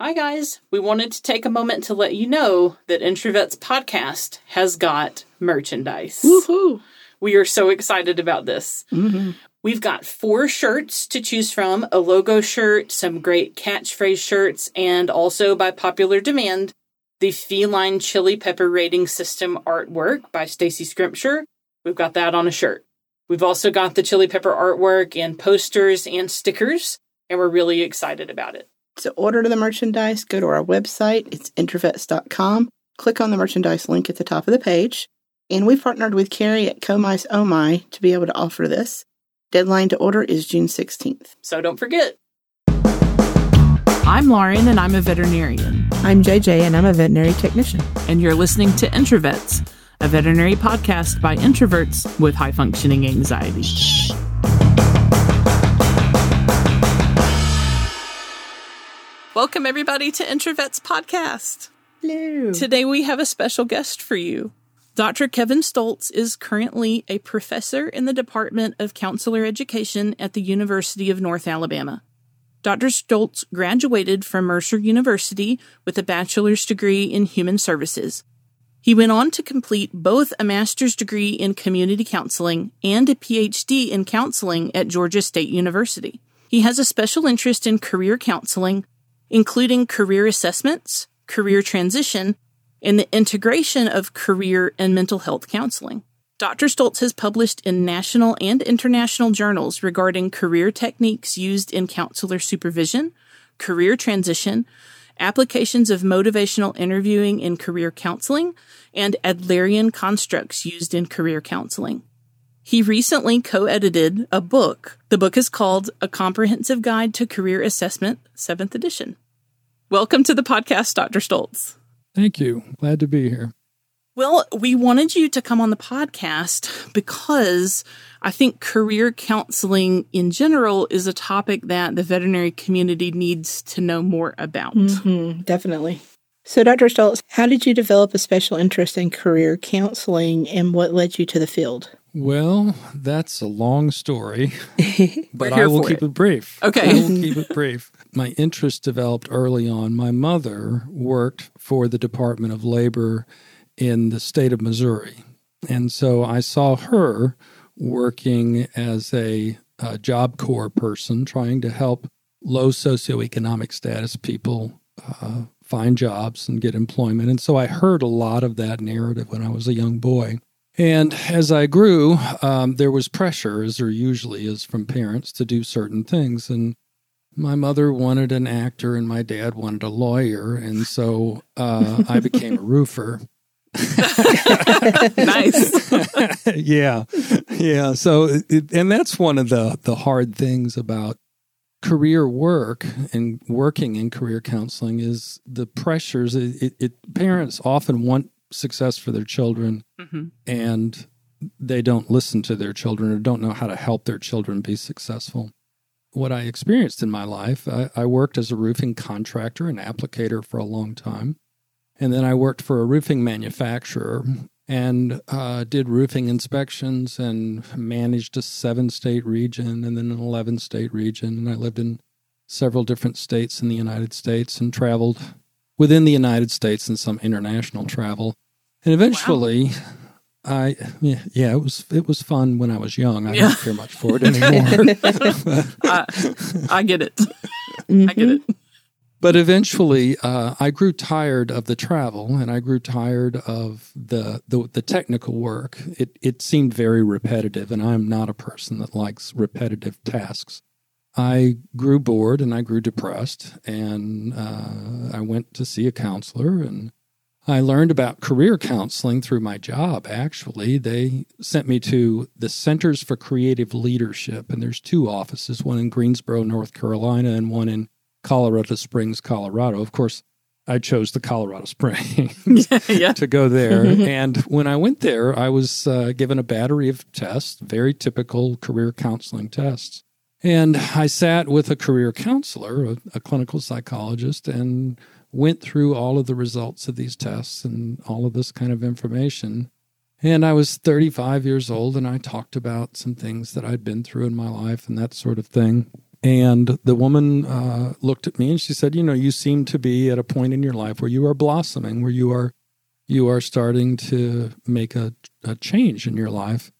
Hi, guys. We wanted to take a moment to let you know that Introvets podcast has got merchandise. Woohoo! We are so excited about this. Mm-hmm. We've got four shirts to choose from a logo shirt, some great catchphrase shirts, and also by popular demand, the feline chili pepper rating system artwork by Stacy Scrimpture. We've got that on a shirt. We've also got the chili pepper artwork and posters and stickers, and we're really excited about it. To order the merchandise, go to our website. It's introvets.com. Click on the merchandise link at the top of the page. And we've partnered with Carrie at Comice Oh My to be able to offer this. Deadline to order is June 16th. So don't forget. I'm Lauren, and I'm a veterinarian. I'm JJ, and I'm a veterinary technician. And you're listening to Introvets, a veterinary podcast by introverts with high functioning anxiety. Welcome, everybody, to Introvets Podcast. Hello. Today, we have a special guest for you. Dr. Kevin Stoltz is currently a professor in the Department of Counselor Education at the University of North Alabama. Dr. Stoltz graduated from Mercer University with a bachelor's degree in human services. He went on to complete both a master's degree in community counseling and a PhD in counseling at Georgia State University. He has a special interest in career counseling, including career assessments, career transition, and the integration of career and mental health counseling. Dr. Stoltz has published in national and international journals regarding career techniques used in counselor supervision, career transition, applications of motivational interviewing in career counseling, and Adlerian constructs used in career counseling. He recently co edited a book. The book is called A Comprehensive Guide to Career Assessment, 7th edition. Welcome to the podcast, Dr. Stoltz. Thank you. Glad to be here. Well, we wanted you to come on the podcast because I think career counseling in general is a topic that the veterinary community needs to know more about. Mm-hmm, definitely. So, Dr. Stoltz, how did you develop a special interest in career counseling and what led you to the field? Well, that's a long story, but I will keep it. it brief. Okay. I will keep it brief. My interest developed early on. My mother worked for the Department of Labor in the state of Missouri. And so I saw her working as a, uh Job Corps person, trying to help low socioeconomic status people uh, find jobs and get employment. And so I heard a lot of that narrative when I was a young boy. And as I grew, um, there was pressure, as there usually is from parents, to do certain things. And my mother wanted an actor, and my dad wanted a lawyer. And so uh, I became a roofer. nice. yeah, yeah. So, it, and that's one of the the hard things about career work and working in career counseling is the pressures. It, it, it parents often want success for their children, Mhm. and they don't listen to their children or don't know how to help their children be successful. What I experienced in my life, I, I worked as a roofing contractor and applicator for a long time. And then I worked for a roofing manufacturer and uh, did roofing inspections and managed a seven state region and then an 11 state region. And I lived in several different states in the United States and traveled within the United States and some international travel. And eventually, I yeah, yeah, it was it was fun when I was young. I Yeah. don't care much for it anymore. I, I get it. I get it. But eventually, uh, I grew tired of the travel, and I grew tired of the, the the technical work. It it seemed very repetitive, and I'm not a person that likes repetitive tasks. I grew bored and I grew depressed, and uh, I went to see a counselor, and I learned about career counseling through my job. Actually, they sent me to the Centers for Creative Leadership, and there's two offices, one in Greensboro, North Carolina, and one in Colorado Springs, Colorado. Of course, I chose the Colorado Springs yeah. to go there. and when I went there, I was uh, given a battery of tests, very typical career counseling tests. And I sat with a career counselor, a, a clinical psychologist, and went through all of the results of these tests and all of this kind of information. And I was 35 years old, and I talked about some things that I'd been through in my life and that sort of thing. And the woman uh, looked at me and she said, "You know, you seem to be at a point in your life where you are blossoming, where you are you are starting to make a, a change in your life."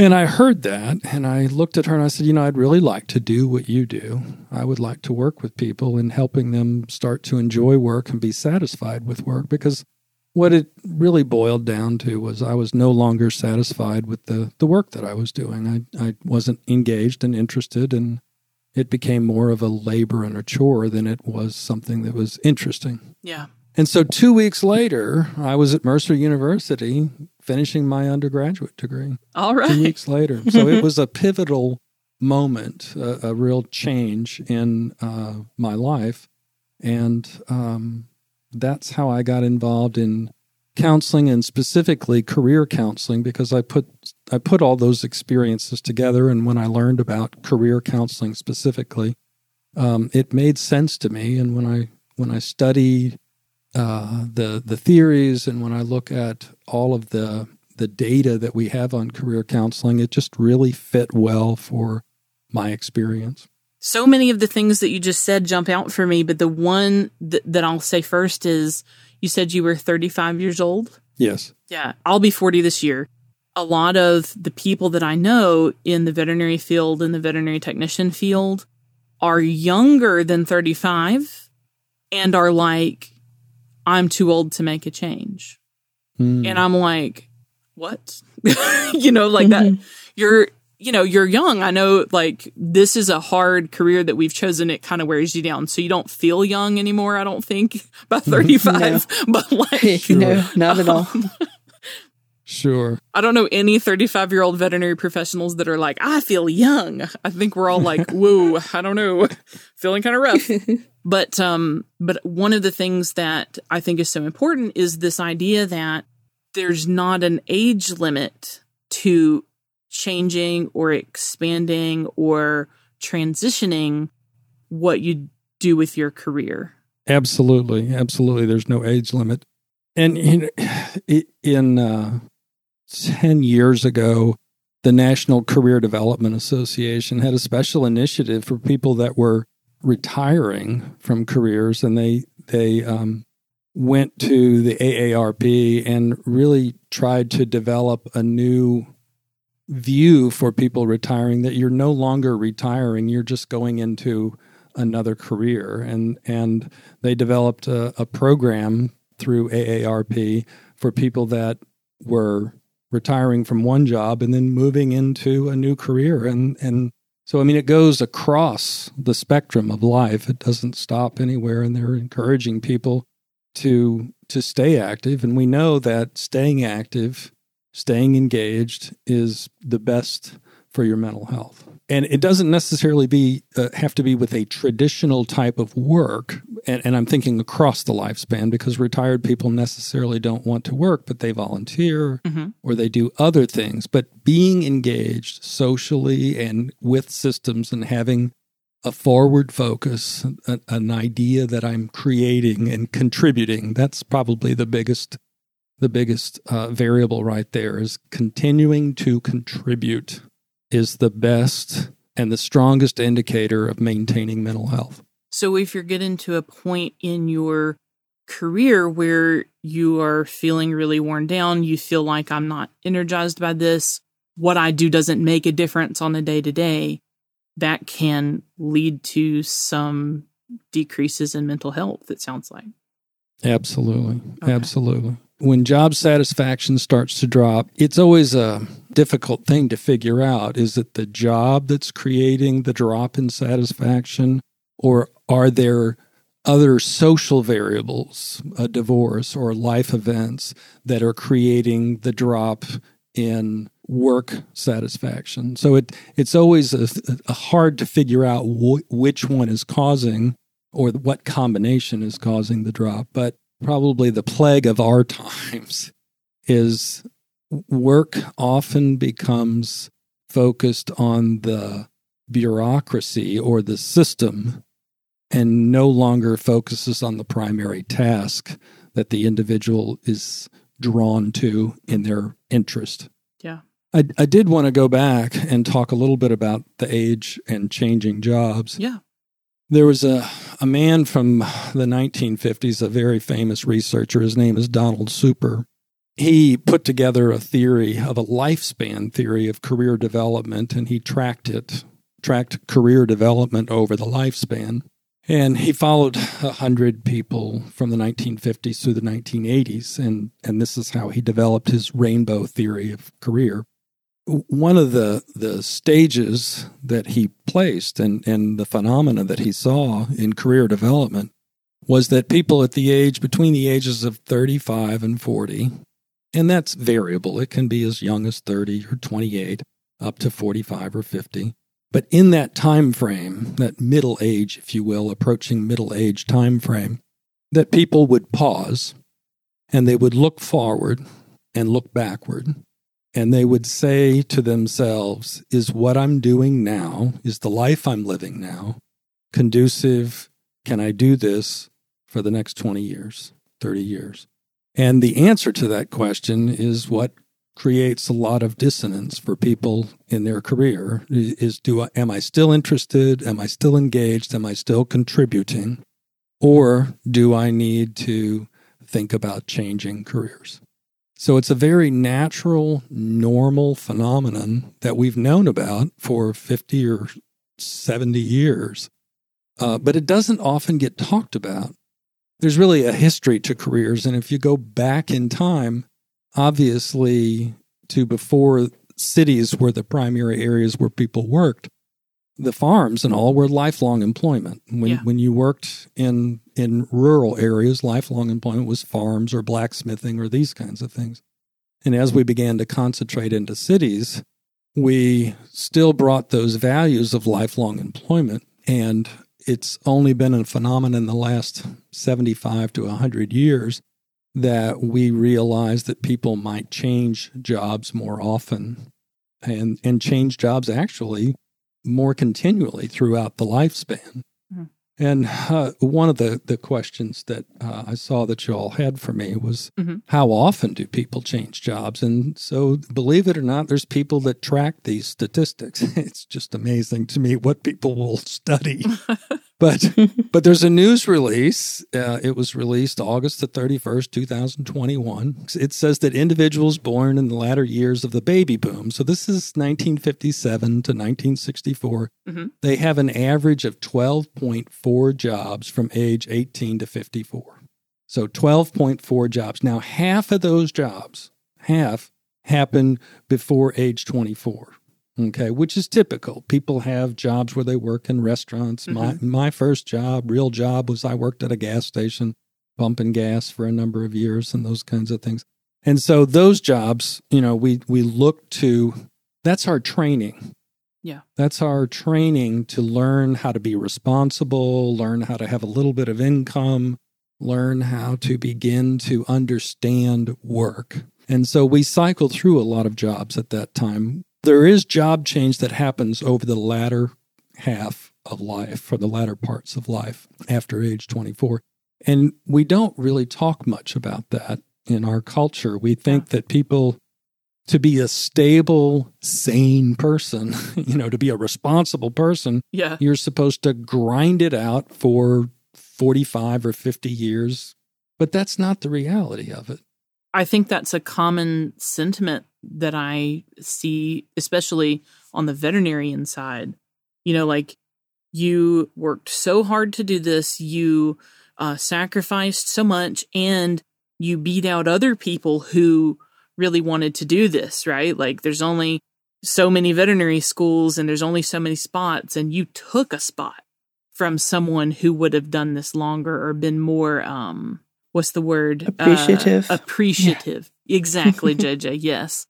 And I heard that and I looked at her and I said, You know, I'd really like to do what you do. I would like to work with people and helping them start to enjoy work and be satisfied with work because what it really boiled down to was I was no longer satisfied with the, the work that I was doing. I, I wasn't engaged and interested, and it became more of a labor and a chore than it was something that was interesting. Yeah. And so two weeks later, I was at Mercer University finishing my undergraduate degree. All right. Two weeks later. So it was a pivotal moment, a, a real change in uh, my life. And um, that's how I got involved in counseling and specifically career counseling because I put I put all those experiences together and when I learned about career counseling specifically um, it made sense to me and when I when I studied uh, the the theories and when I look at all of the the data that we have on career counseling it just really fit well for my experience so many of the things that you just said jump out for me, but the one th- that I'll say first is you said you were 35 years old. Yes. Yeah. I'll be 40 this year. A lot of the people that I know in the veterinary field, and the veterinary technician field, are younger than 35 and are like, I'm too old to make a change. Mm. And I'm like, what? you know, like mm-hmm. that. You're you know, you're young. I know like this is a hard career that we've chosen. It kind of wears you down. So you don't feel young anymore. I don't think by 35, no. but like, sure. no, not at all. Sure. I don't know any 35 year old veterinary professionals that are like, I feel young. I think we're all like, whoa, I don't know, feeling kind of rough. but, um, but one of the things that I think is so important is this idea that there's not an age limit to changing or expanding or transitioning what you do with your career. Absolutely, absolutely. There's no age limit. And in, in uh, ten years ago, the National Career Development Association had a special initiative for people that were retiring from careers, and they they um, went to the AARP and really tried to develop a new view for people retiring that you're no longer retiring you're just going into another career. And and they developed a, a program through AARP for people that were retiring from one job and then moving into a new career. And and so I mean it goes across the spectrum of life. It doesn't stop anywhere. And they're encouraging people to to stay active. And we know that staying active staying engaged is the best for your mental health. And it doesn't necessarily be uh, have to be with a traditional type of work. And, and, I'm thinking across the lifespan because retired people necessarily don't want to work, but they volunteer mm-hmm. or they do other things. But being engaged socially and with systems and having a forward focus, a, an idea that I'm creating and contributing, that's probably the biggest the biggest uh, variable right there is continuing to contribute is the best and the strongest indicator of maintaining mental health. So if you're getting to a point in your career where you are feeling really worn down, you feel like I'm not energized by this, what I do doesn't make a difference on a day to day, that can lead to some decreases in mental health, it sounds like. Absolutely. Okay. Absolutely when job satisfaction starts to drop, it's always a difficult thing to figure out. Is it the job that's creating the drop in satisfaction, or are there other social variables, a divorce or life events, that are creating the drop in work satisfaction? So it it's always a, a hard to figure out wh- which one is causing or what combination is causing the drop, but probably the plague of our times is work often becomes focused on the bureaucracy or the system and no longer focuses on the primary task that the individual is drawn to in their interest. Yeah. I, I did want to go back and talk a little bit about the age and changing jobs. Yeah. There was a, a man from the 1950s, a very famous researcher. His name is Donald Super. He put together a theory of a lifespan theory of career development, and he tracked it, tracked career development over the lifespan. And he followed 100 people from the 1950s through the 1980s, and, and this is how he developed his rainbow theory of career one of the the stages that he placed and and the phenomena that he saw in career development was that people at the age between the ages of 35 and 40 and that's variable it can be as young as 30 or 28 up to 45 or 50 but in that time frame that middle age if you will approaching middle age time frame that people would pause and they would look forward and look backward and they would say to themselves, Is what I'm doing now, is the life I'm living now conducive? Can I do this for the next 20 years, 30 years? And the answer to that question is what creates a lot of dissonance for people in their career is do I, am I still interested am I still engaged am I still contributing or do I need to think about changing careers so it's a very natural, normal phenomenon that we've known about for 50 or 70 years. Uh, but it doesn't often get talked about. There's really a history to careers. And if you go back in time, obviously to before cities were the primary areas where people worked, the farms and all were lifelong employment. When Yeah. when you worked in in rural areas, lifelong employment was farms or blacksmithing or these kinds of things. And as we began to concentrate into cities, we still brought those values of lifelong employment and it's only been a phenomenon in the last 75 to 100 years that we realize that people might change jobs more often and and change jobs actually more continually throughout the lifespan. Mhm. And uh, one of the, the questions that uh, I saw that you all had for me was Mhm. how often do people change jobs? And so, believe it or not, there's people that track these statistics. It's just amazing to me what people will study. but but there's a news release. Uh, it was released August the 31st, 2021. It says that individuals born in the latter years of the baby boom, so this is 1957 to 1964, Mhm. they have an average of 12.4 jobs from age 18 to 54. So 12.4 jobs. Now, half of those jobs, half happen before age 24 okay which is typical. People have jobs where they work in restaurants. My mm-hmm. my first job real job was i worked at a gas station pumping gas for a number of years and those kinds of things. And so those jobs you know we we look to that's our training. Yeah. that's our training to learn how to be responsible learn how to have a little bit of income learn how to begin to understand work. And so we cycle through a lot of jobs at that time. There is job change that happens over the latter half of life, for the latter parts of life after age 24. And we don't really talk much about that in our culture. We think that people, to be a stable, sane person, you know, to be a responsible person, Yeah. you're supposed to grind it out for 45 or 50 years. But that's not the reality of it. I think that's a common sentiment that I see, especially on the veterinarian side. You know, like you worked so hard to do this, you uh, sacrificed so much, and you beat out other people who really wanted to do this, right? Like there's only so many veterinary schools and there's only so many spots, and you took a spot from someone who would have done this longer or been more um what's the word Uh, Appreciative. appreciative exactly jj yes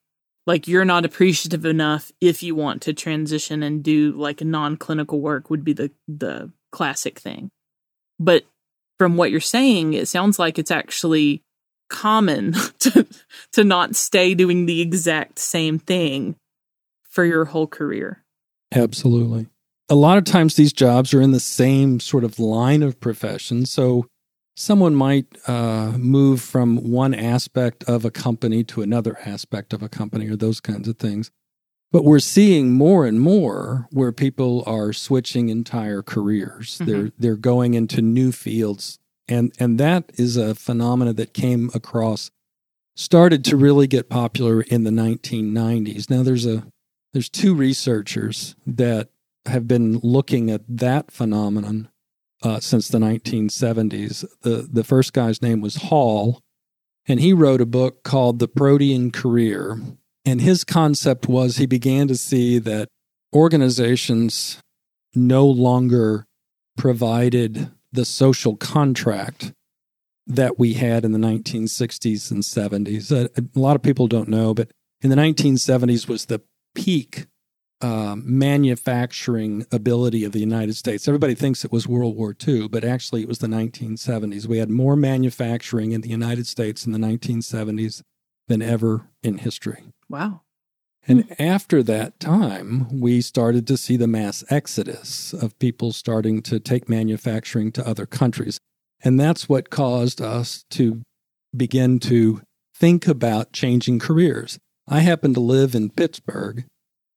like you're not appreciative enough if you want to transition and do like non-clinical work would be the the classic thing but from what you're saying it sounds like it's actually common to to not stay doing the exact same thing for your whole career Absolutely. A lot of times these jobs are in the same sort of line of profession. So someone might uh, move from one aspect of a company to another aspect of a company or those kinds of things. But we're seeing more and more where people are switching entire careers. Mhm. They're they're going into new fields. And and that is a phenomena that came across started to really get popular in the 1990s. Now there's a there's two researchers that have been looking at that phenomenon uh, since the 1970s. The the first guy's name was Hall, and he wrote a book called The Protean Career. And his concept was he began to see that organizations no longer provided the social contract that we had in the 1960s and 70s. A, a lot of people don't know, but in the 1970s was the peak um, manufacturing ability of the United States. Everybody thinks it was World War II, but actually it was the 1970s. We had more manufacturing in the United States in the 1970s than ever in history. Wow. And after that time, we started to see the mass exodus of people starting to take manufacturing to other countries. And that's what caused us to begin to think about changing careers. I happen to live in Pittsburgh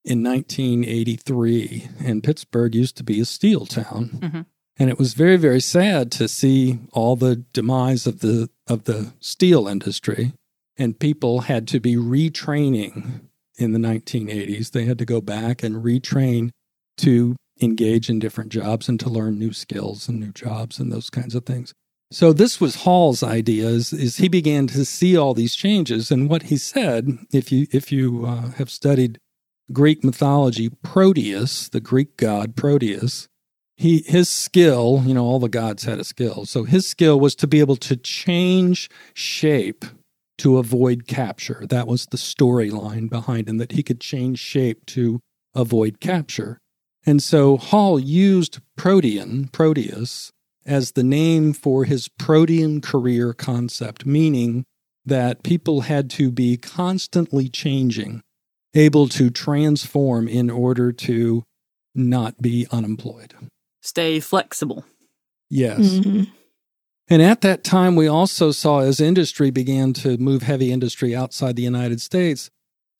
in 1983, and Pittsburgh used to be a steel town. Mhm. And it was very, very sad to see all the demise of the of the steel industry. And people had to be retraining in the 1980s. They had to go back and retrain to engage in different jobs and to learn new skills and new jobs and those kinds of things. So this was Hall's idea is, is he began to see all these changes and what he said if you if you uh, have studied Greek mythology Proteus the Greek god Proteus he his skill you know all the gods had a skill. So his skill was to be able to change shape to avoid capture. That was the storyline behind him that he could change shape to avoid capture. And so Hall used Protean Proteus as the name for his protean career concept, meaning that people had to be constantly changing, able to transform in order to not be unemployed. Stay flexible. Yes. Mhm. And at that time, we also saw as industry began to move heavy industry outside the United States,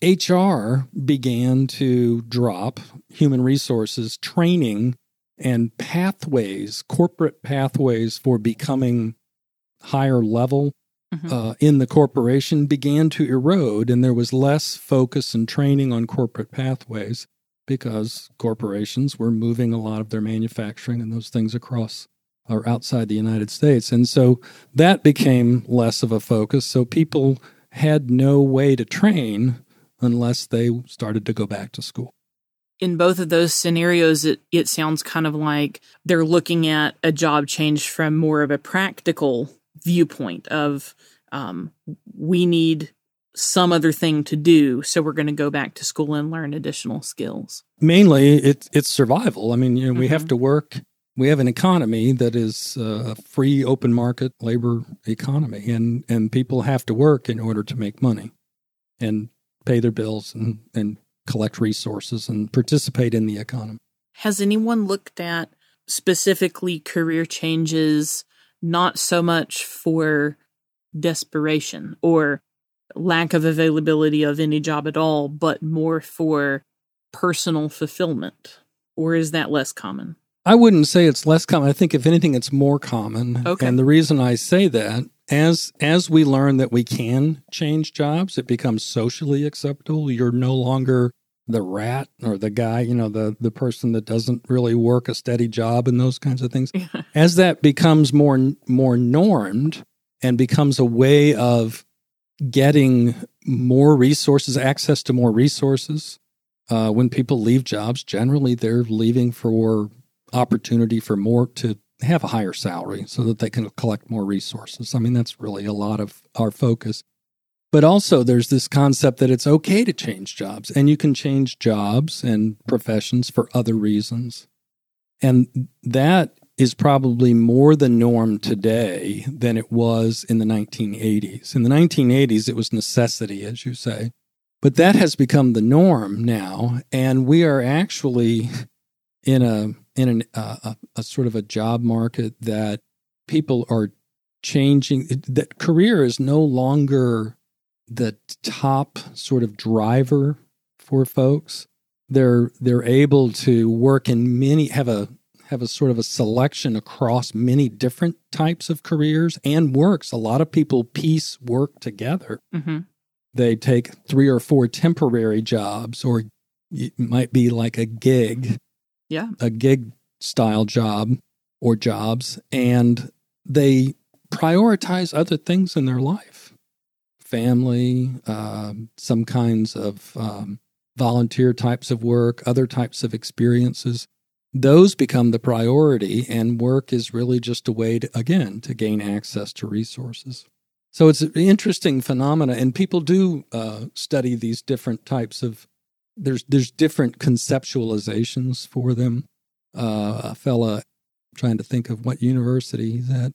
HR began to drop human resources training and pathways, corporate pathways for becoming higher level Mhm. uh, in the corporation began to erode, and there was less focus and training on corporate pathways because corporations were moving a lot of their manufacturing and those things across or outside the United States. And so that became less of a focus. So people had no way to train unless they started to go back to school. in both of those scenarios, it, it sounds kind of like they're looking at a job change from more of a practical viewpoint of um, we need some other thing to do, so we're going to go back to school and learn additional skills. Mainly, it's it's survival. I mean, you know, we have Mhm. to work. We have an economy that is uh, a free, open market labor economy, and and people have to work in order to make money, and pay their bills and and collect resources and participate in the economy. Has anyone looked at specifically career changes, not so much for desperation or lack of availability of any job at all, but more for personal fulfillment? Or is that less common? I wouldn't say it's less common. I think if anything, it's more common. Okay. And the reason I say that, as as we learn that we can change jobs, it becomes socially acceptable. You're no longer the rat or the guy, you know, the the person that doesn't really work a steady job and those kinds of things. As that becomes more more normed and becomes a way of getting more resources, access to more resources. Uh, when people leave jobs, generally they're leaving for opportunity for more to have a higher salary so that they can collect more resources. I mean, that's really a lot of our focus. But also, there's this concept that it's okay to change jobs, and you can change jobs and professions for other reasons. And that is probably more the norm today than it was in the 1980s. In the 1980s, it was necessity, as you say. But that has become the norm now, and we are actually in a in an, uh, a, a sort of a job market that people are changing that career is no longer the top sort of driver for folks. They're they're able to work in many have a have a sort of a selection across many different types of careers and works. A lot of people piece work together. Mm-hmm. They take three or four temporary jobs, or it might be like a gig, Yeah. a gig style job or jobs, and they prioritize other things in their life family, um, some kinds of um, volunteer types of work, other types of experiences. Those become the priority, and work is really just a way to, again, to gain access to resources. So it's an interesting phenomena, and people do uh, study these different types of. There's there's different conceptualizations for them. Uh, a fella, trying to think of what university he's at.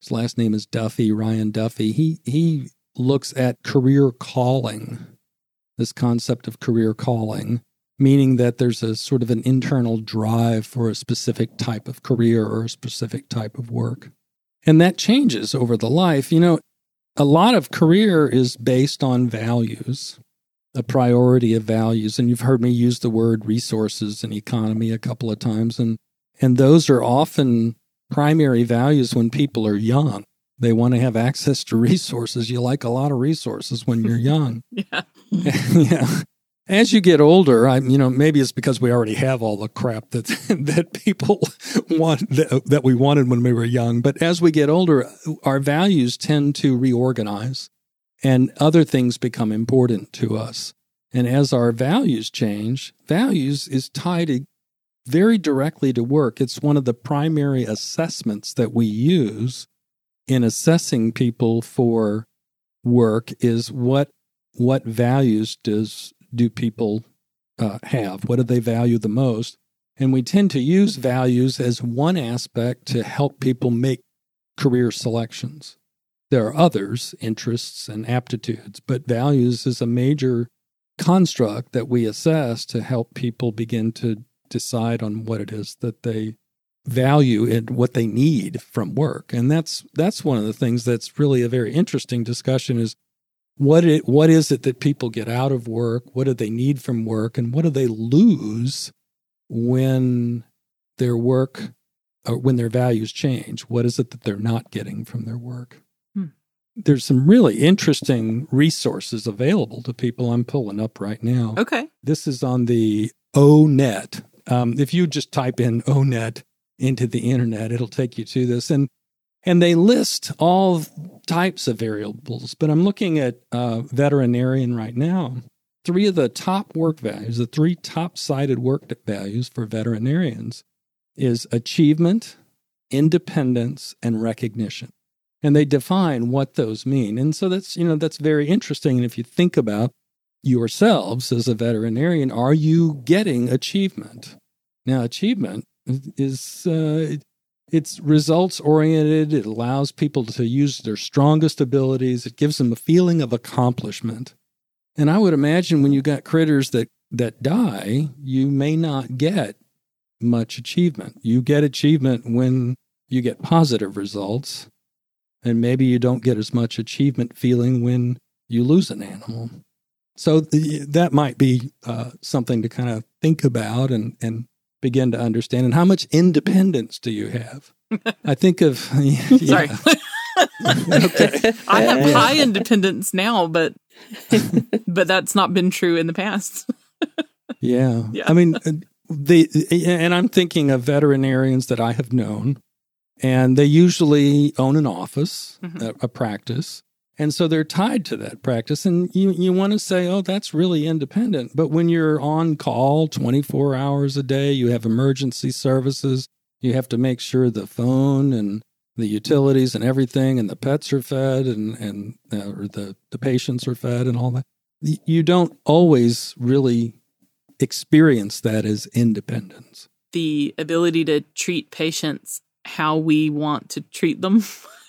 His last name is Duffy, Ryan Duffy. He he looks at career calling, this concept of career calling, meaning that there's a sort of an internal drive for a specific type of career or a specific type of work. And that changes over the life. You know, a lot of career is based on values, a priority of values. And you've heard me use the word resources and economy a couple of times. And, and those are often primary values when people are young. They want to have access to resources. You like a lot of resources when you're young. Yeah. yeah. As you get older, I you know maybe it's because we already have all the crap that that people want that, that we wanted when we were young. But as we get older, our values tend to reorganize, and other things become important to us. And as our values change, values is tied very directly to work. It's one of the primary assessments that we use in assessing people for work is what what values does do people uh, have? What do they value the most? And we tend to use values as one aspect to help people make career selections. There are others, interests and aptitudes, but values is a major construct that we assess to help people begin to decide on what it is that they value and what they need from work. And that's that's one of the things that's really a very interesting discussion is what it what is it that people get out of work? What do they need from work? And what do they lose when their work or when their values change? What is it that they're not getting from their work? Hmm. There's some really interesting resources available to people. I'm pulling up right now. Okay. This is on the ONET. Um, if you just type in ONET into the internet, it'll take you to this. And and they list all types of variables, but I'm looking at uh, veterinarian right now. Three of the top work values, the three top cited work values for veterinarians is achievement, independence, and recognition. And they define what those mean. And so that's, you know, that's very interesting. And if you think about yourselves as a veterinarian, are you getting achievement? Now, achievement is uh, it's results oriented. It allows people to use their strongest abilities. It gives them a feeling of accomplishment. And I would imagine when you got critters that, that die, you may not get much achievement. You get achievement when you get positive results, and maybe you don't get as much achievement feeling when you lose an animal. So that might be uh, something to kind of think about and, and begin to understand. And how much independence do you have? I think of Sorry. okay. I have high independence now, but but that's not been true in the past. Yeah. Yeah. I mean, uh, the and I'm thinking of veterinarians that I have known, and they usually own an office, Mhm. a, a practice, and so they're tied to that practice. And you you want to say, oh, that's really independent. But when you're on call 24 hours a day, you have emergency services. You have to make sure the phone and the utilities and everything, and the pets are fed, and and uh, or the the patients are fed, and all that. You don't always really experience that as independence. The ability to treat patients how we want to treat them.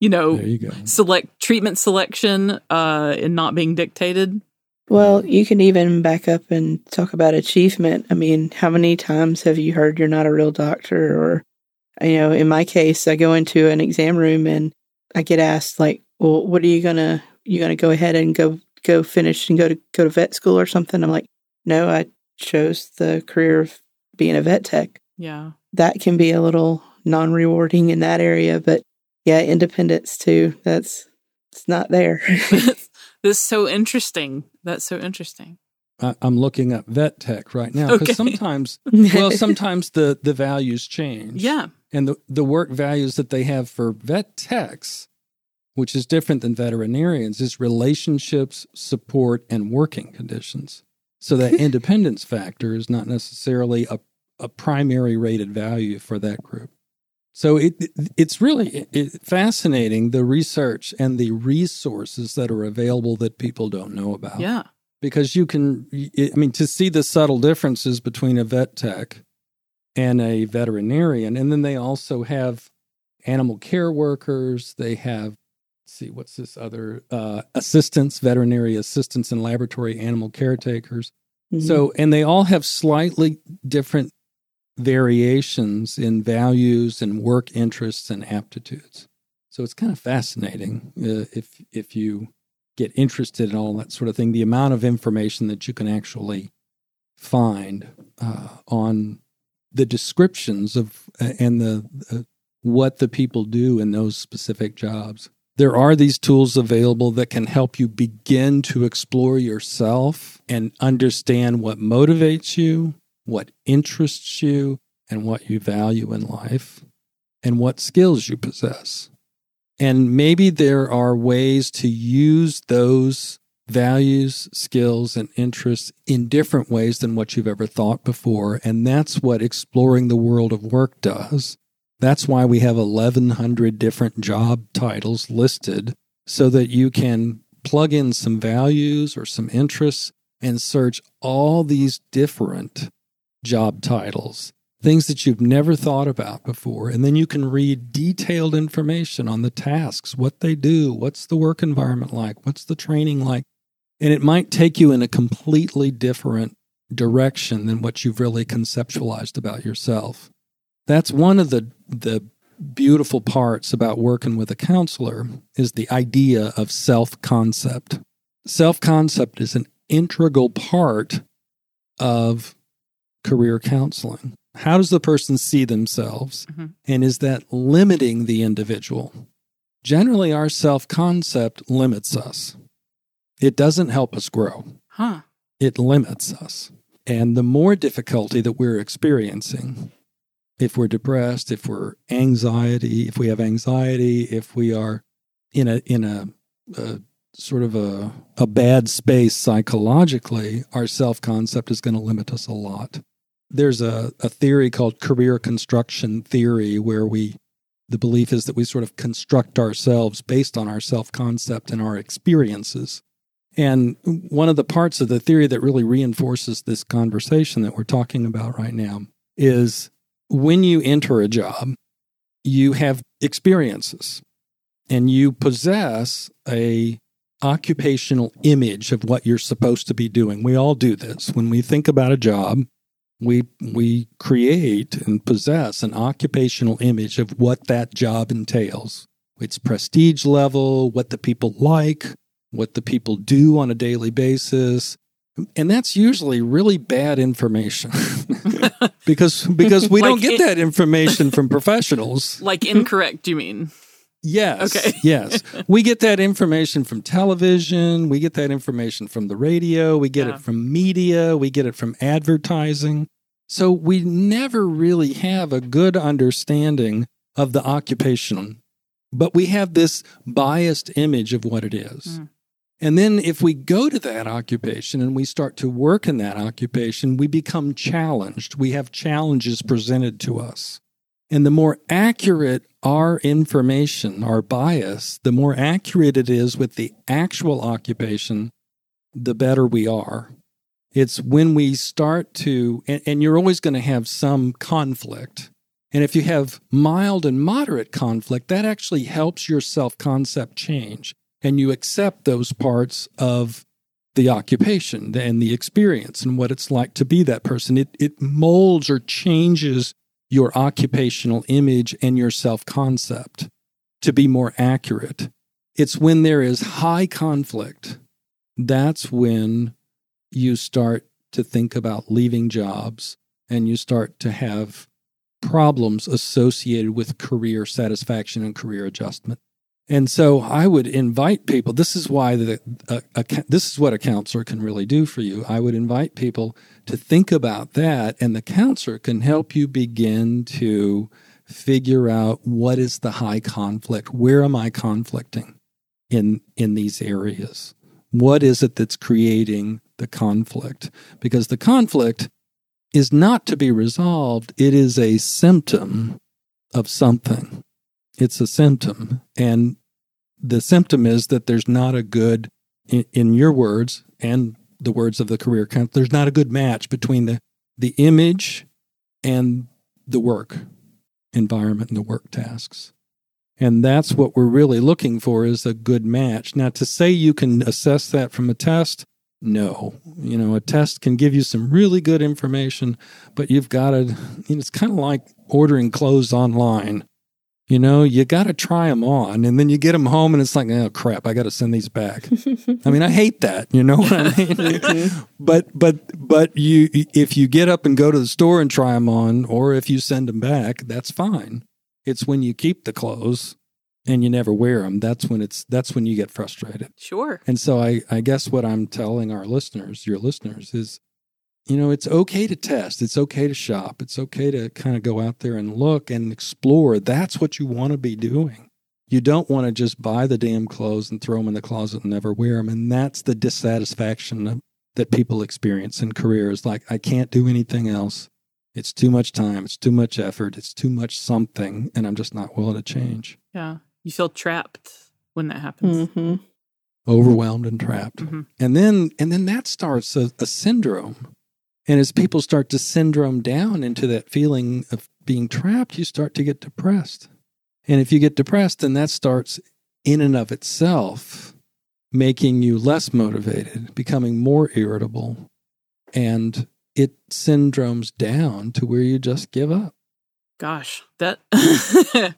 you know, There you go. select treatment selection uh and not being dictated. Well, you can even back up and talk about achievement. I mean, how many times have you heard you're not a real doctor? Or, you know, in my case, I go into an exam room and I get asked like, well, what are you gonna you gonna go ahead and go go finish and go to go to vet school or something? I'm like, no, I chose the career of being a vet tech. Yeah. That can be a little non rewarding in that area, but yeah, independence too. That's it's not there. this is so interesting. That's so interesting. I, I'm looking up vet tech right now because Okay. sometimes, well, sometimes the the values change. Yeah. and the, the work values that they have for vet techs, which is different than veterinarians, is relationships, support, and working conditions. So that independence factor is not necessarily a, a primary rated value for that group. So it, it's really it, fascinating the research and the resources that are available that people don't know about Yeah. because you can i mean to see the subtle differences between a vet tech and a veterinarian and then they also have animal care workers they have let's see what's this other uh, assistants veterinary assistants and laboratory animal caretakers Mhm. so and they all have slightly different variations in values and work interests and aptitudes so it's kind of fascinating uh, if if you get interested in all that sort of thing, the amount of information that you can actually find uh, on the descriptions of uh, and the uh, what the people do in those specific jobs. There are these tools available that can help you begin to explore yourself and understand what motivates you, what interests you, and what you value in life, and what skills you possess. And maybe there are ways to use those values, skills, and interests in different ways than what you've ever thought before. And that's what exploring the world of work does. That's why we have 1,100 different job titles listed so that you can plug in some values or some interests and search all these different job titles things that you've never thought about before. And then you can read detailed information on the tasks, what they do, what's the work environment like, what's the training like. And it might take you in a completely different direction than what you've really conceptualized about yourself. That's one of the, the beautiful parts about working with a counselor is the idea of self-concept. Self-concept is an integral part of career counseling. How does the person see themselves? Mhm. And is that limiting the individual? Generally, our self concept limits us. It doesn't help us grow, Huh. it limits us. And the more difficulty that we're experiencing, if we're depressed, if we're anxiety, if we have anxiety, if we are in a in a, a sort of a, a bad space psychologically, our self concept is going to limit us a lot there's a, a theory called career construction theory where we the belief is that we sort of construct ourselves based on our self-concept and our experiences. And one of the parts of the theory that really reinforces this conversation that we're talking about right now is when you enter a job you have experiences and you possess a occupational image of what you're supposed to be doing. We all do this. When we think about a job we we create and possess an occupational image of what that job entails. Its prestige level what the people like what the people do on a daily basis. And that's usually really bad information. Because because we don't get it- that information from professionals. Like incorrect, you mean? Yes. Okay. yes. We get that information from television. We get that information from the radio. We get Yeah. it from media. We get it from advertising. So we never really have a good understanding of the occupation, but we have this biased image of what it is. Mm. And then if we go to that occupation and we start to work in that occupation, we become challenged. We have challenges presented to us. And the more accurate our information, our bias, the more accurate it is with the actual occupation, the better we are. It's when we start to, and, and you're always going to have some conflict. And if you have mild and moderate conflict, that actually helps your self concept change. And you accept those parts of the occupation and the experience and what it's like to be that person. It, it molds or changes your occupational image and your self concept. to be more accurate. It's when there is high conflict, that's when you start to think about leaving jobs and you start to have problems associated with career satisfaction and career adjustment. And so I would invite people. This is why the uh, a, a, this is what a counselor can really do for you. I would invite people to think about that, and the counselor can help you begin to figure out what is the high conflict. Where am I conflicting in in these areas? What is it that's creating the conflict? Because the conflict is not to be resolved. It is a symptom of something. It's a symptom. And the symptom is that there's not a good, in, in your words and the words of the career counselor, there's not a good match between the, the image and the work environment and the work tasks. And that's what we're really looking for is a good match. Now, to say you can assess that from a test, no. You know, a test can give you some really good information, but you've got to, you know, it's kind of like ordering clothes online. You know, you got to try them on and then you get them home and it's like, oh crap, I got to send these back. I mean, I hate that. You know what I mean? Mm-hmm. but, but, but you, if you get up and go to the store and try them on, or if you send them back, that's fine. It's when you keep the clothes and you never wear them. That's when it's, that's when you get frustrated. Sure. And so I, I guess what I'm telling our listeners, your listeners, is you know, it's okay to test. It's okay to shop. It's okay to kind of go out there and look and explore. That's what you want to be doing. You don't want to just buy the damn clothes and throw them in the closet and never wear them. And that's the dissatisfaction that people experience in careers. Like, I can't do anything else. It's too much time. It's too much effort. It's too much something. And I'm just not willing to change. Yeah. You feel trapped when that happens. Mm-hmm. Overwhelmed and trapped. Mhm. And then, and then that starts a, a syndrome and as people start to syndrome down into that feeling of being trapped, you start to get depressed. And if you get depressed, then that starts in and of itself making you less motivated, becoming more irritable, and it syndromes down to where you just give up. Gosh, that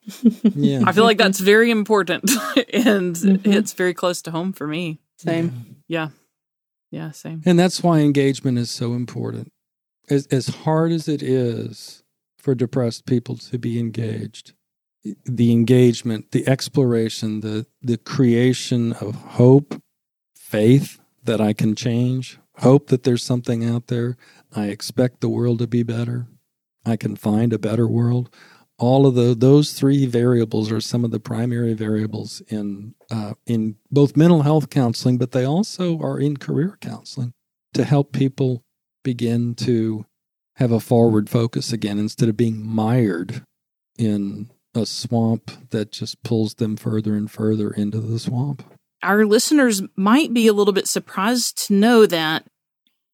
Yeah. I feel like that's very important and Mhm. it's very close to home for me. Same. Yeah. Yeah, same. And that's why engagement is so important. As, as hard as it is for depressed people to be engaged, the engagement, the exploration, the, the creation of hope, faith that I can change, hope that there's something out there. I expect the world to be better. I can find a better world. All of the those three variables are some of the primary variables in uh, in both mental health counseling, but they also are in career counseling to help people begin to have a forward focus again instead of being mired in a swamp that just pulls them further and further into the swamp. Our listeners might be a little bit surprised to know that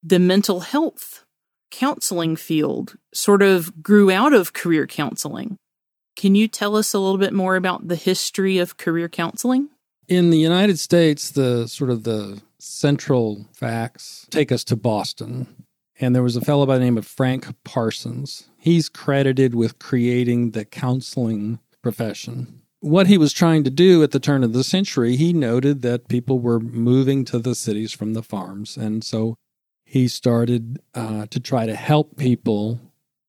the mental health counseling field sort of grew out of career counseling. Can you tell us a little bit more about the history of career counseling? In the United States, the sort of the central facts take us to Boston. And there was a fellow by the name of Frank Parsons. He's credited with creating the counseling profession. What he was trying to do at the turn of the century, he noted that people were moving to the cities from the farms. And so he started uh, to try to help people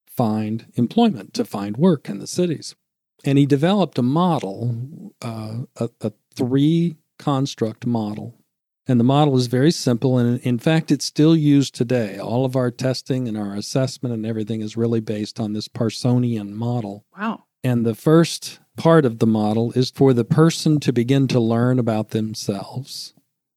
find employment, to find work in the cities. And he developed a model, uh, a, a three construct model. And the model is very simple. And in fact, it's still used today. All of our testing and our assessment and everything is really based on this Parsonian model. Wow. And the first part of the model is for the person to begin to learn about themselves.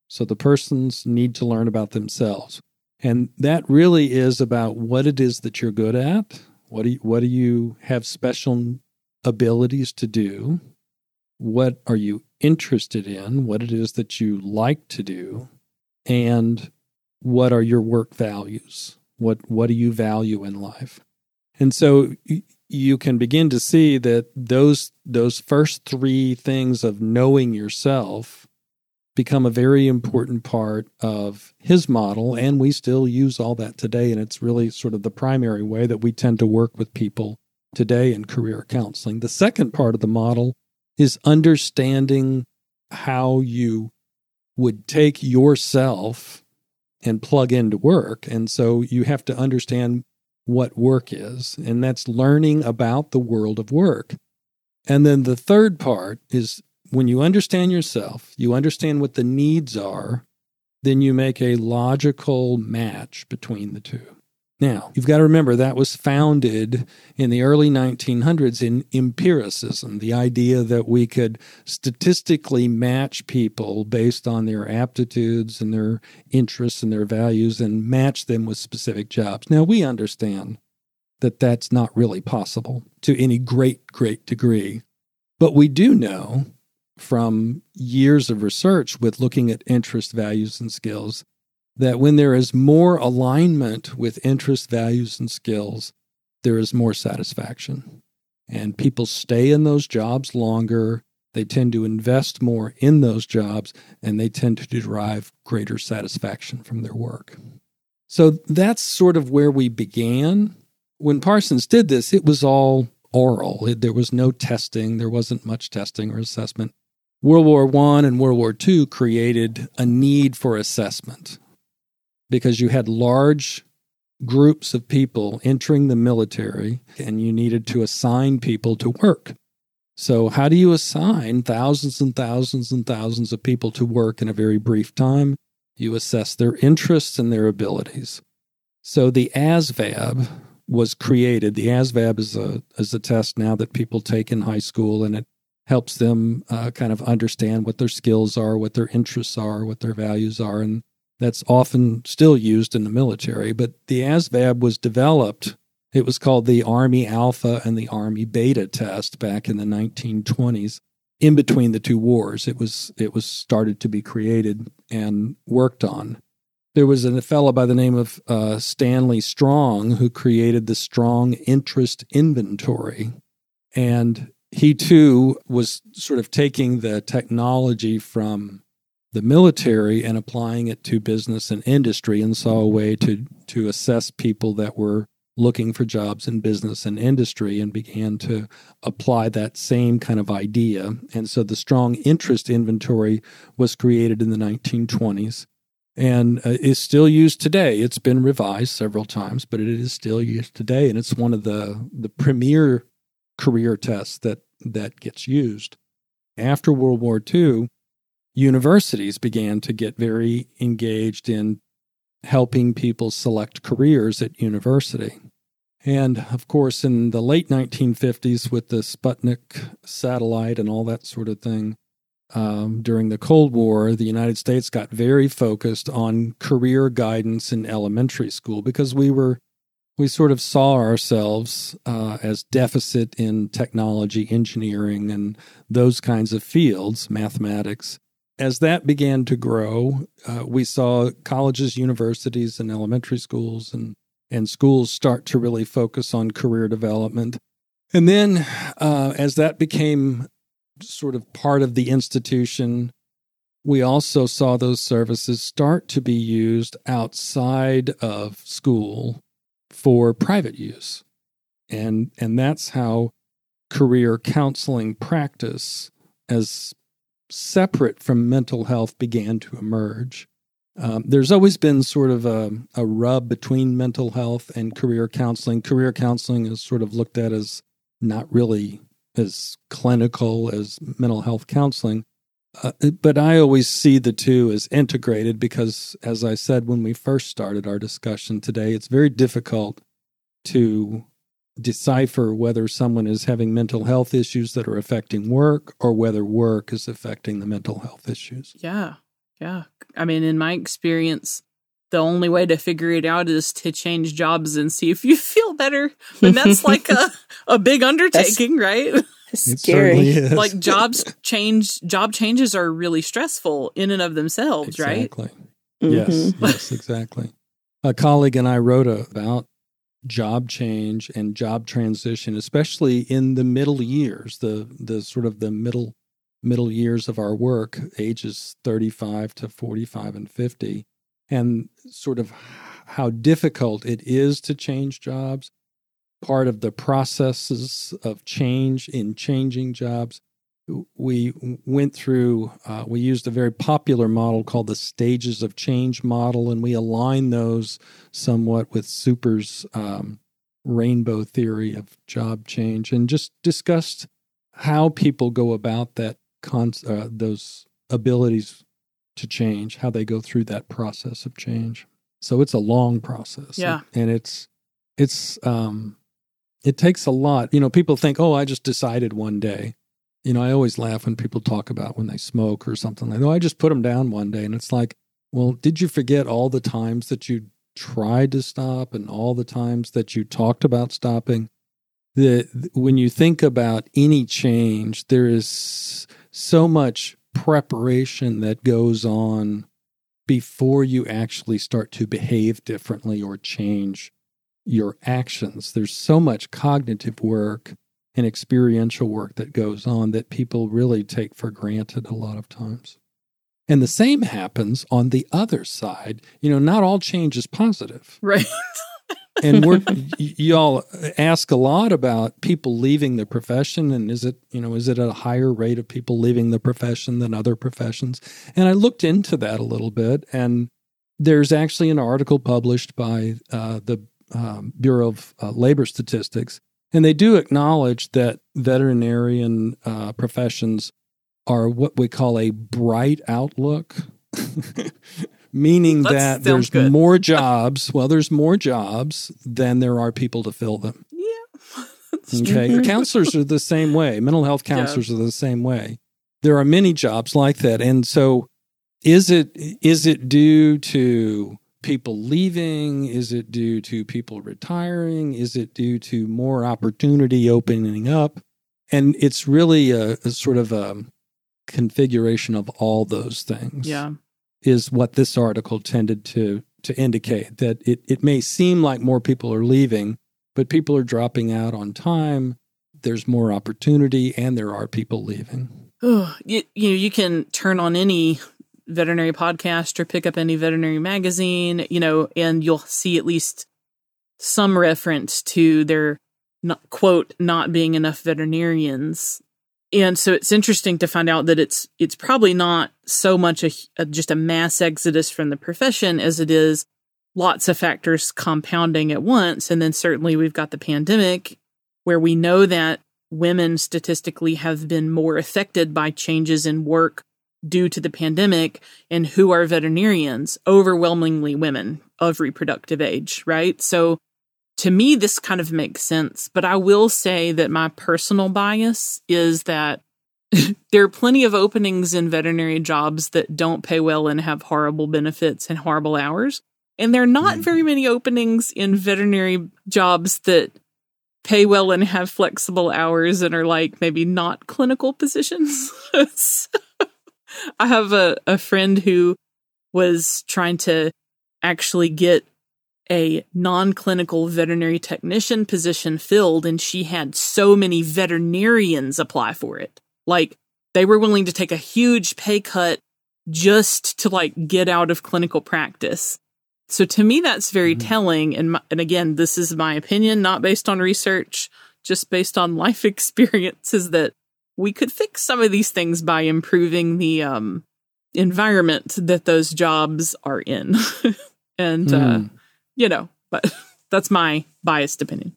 So the persons need to learn about themselves. And that really is about what it is that you're good at. What do you, what do you have special abilities to do? What are you interested in? What it is that you like to do? And what are your work values? What what do you value in life? And so you can begin to see that those those first three things of knowing yourself become a very important part of his model and we still use all that today and it's really sort of the primary way that we tend to work with people today in career counseling the second part of the model is understanding how you would take yourself and plug into work. And so you have to understand what work is, and that's learning about the world of work. And then the third part is when you understand yourself, you understand what the needs are, then you make a logical match between the two. Now, you've got to remember that was founded in the early 1900s in empiricism, the idea that we could statistically match people based on their aptitudes and their interests and their values and match them with specific jobs. Now, we understand that that's not really possible to any great, great degree. But we do know from years of research with looking at interest, values, and skills that when there is more alignment with interest, values, and skills, there is more satisfaction. And people stay in those jobs longer. They tend to invest more in those jobs and they tend to derive greater satisfaction from their work. So that's sort of where we began. When Parsons did this, it was all oral. There was no testing, there wasn't much testing or assessment. World War I and World War II created a need for assessment because you had large groups of people entering the military and you needed to assign people to work. So, how do you assign thousands and thousands and thousands of people to work in a very brief time? You assess their interests and their abilities. So, the ASVAB was created. The ASVAB is a, is a test now that people take in high school, and it helps them uh, kind of understand what their skills are, what their interests are, what their values are. And that's often still used in the military. But the ASVAB was developed, it was called the Army Alpha and the Army Beta test back in the 1920s. In between the two wars, it was it was started to be created and worked on. There was a fellow by the name of uh, Stanley Strong who created the Strong Interest Inventory, and he too was sort of taking the technology from the military and applying it to business and industry and saw a way to to assess people that were looking for jobs in business and industry and began to apply that same kind of idea. And so the strong interest inventory was created in the 1920s and uh, is still used today. It's been revised several times but it is still used today and it's one of the the premier career tests that that gets used after world war ii universities began to get very engaged in helping people select careers at university. And of course, in the late 1950s, with the Sputnik satellite and all that sort of thing, um, during the Cold War, the United States got very focused on career guidance in elementary school because we were we sort of saw ourselves uh, as deficit in technology, engineering, and those kinds of fields, mathematics as that began to grow, uh, we saw colleges, universities, and elementary schools and, and schools start to really focus on career development. And then, uh, as that became sort of part of the institution, we also saw those services start to be used outside of school for private use. And, and that's how career counseling practice as separate from mental health began to emerge. Um, there's always been sort of a, a rub between mental health and career counseling. Career counseling is sort of looked at as not really as clinical as mental health counseling. Uh, but I always see the two as integrated because, as I said when we first started our discussion today, it's very difficult to decipher whether someone is having mental health issues that are affecting work or whether work is affecting the mental health issues. Yeah. Yeah. I mean, in my experience, the only way to figure it out is to change jobs and see if you feel better. And that's like a, a big undertaking, right? Scary. like jobs change job changes are really stressful in and of themselves, exactly. right? Mm-hmm. Yes, yes, exactly. A colleague and I wrote about job change and job transition, especially in the middle years, the the sort of the middle middle years of our work, ages 35 to 45 and 50, and sort of how difficult it is to change jobs, part of the processes of change in changing jobs, we went through, uh, we used a very popular model called the stages of change model, and we aligned those somewhat with Super's um, rainbow theory of job change and just discussed how people go about that con- uh, those abilities to change, how they go through that process of change. So it's a long process. Yeah. And it's it's um it takes a lot. You know, people think, "Oh, I just decided one day." You know, I always laugh when people talk about when they smoke or something like, "Oh, I just put them down one day." And it's like, "Well, did you forget all the times that you tried to stop and all the times that you talked about stopping?" The when you think about any change, there is so much preparation that goes on before you actually start to behave differently or change your actions. There's so much cognitive work and experiential work that goes on that people really take for granted a lot of times. And the same happens on the other side. You know, not all change is positive. Right. and we're y- y'all ask a lot about people leaving the profession and is it you know is it at a higher rate of people leaving the profession than other professions and i looked into that a little bit and there's actually an article published by uh, the um, bureau of uh, labor statistics and they do acknowledge that veterinarian uh, professions are what we call a bright outlook meaning That that there's good. more jobs. Well, there's more jobs than there are people to fill them. yeah. Okay. counselors are the same way. Mental health counselors are the same way. There are many jobs like that. And so is it is it due to people leaving? Is it due to people retiring? Is it due to more opportunity opening up? And it's really a, a sort of a configuration of all those things Yeah. is what this article tended to to indicate that it, it may seem like more people are leaving, but people are dropping out on time. There's more opportunity, and there are people leaving. Ugh, you, you know, you can turn on any veterinary podcast or pick up any veterinary magazine, you know, and you'll see at least some reference to their not quote not being enough veterinarians. And so it's interesting to find out that it's it's probably not so much a, a just a mass exodus from the profession as it is lots of factors compounding at once and then certainly we've got the pandemic where we know that women statistically have been more affected by changes in work due to the pandemic and who are veterinarians overwhelmingly women of reproductive age right so to me this kind of makes sense but i will say that my personal bias is that there are plenty of openings in veterinary jobs that don't pay well and have horrible benefits and horrible hours and there are not mm-hmm. very many openings in veterinary jobs that pay well and have flexible hours and are like maybe not clinical positions. So, I have a, a friend who was trying to actually get a non clinical veterinary technician position filled, and she had so many veterinarians apply for it. Like they were willing to take a huge pay cut just to like get out of clinical practice. So to me, that's very mm-hmm. telling. And my, and again, this is my opinion, not based on research, just based on life experiences that we could fix some of these things by improving the um, environment that those jobs are in, and uh, Hmm. you know, but that's my biased opinion.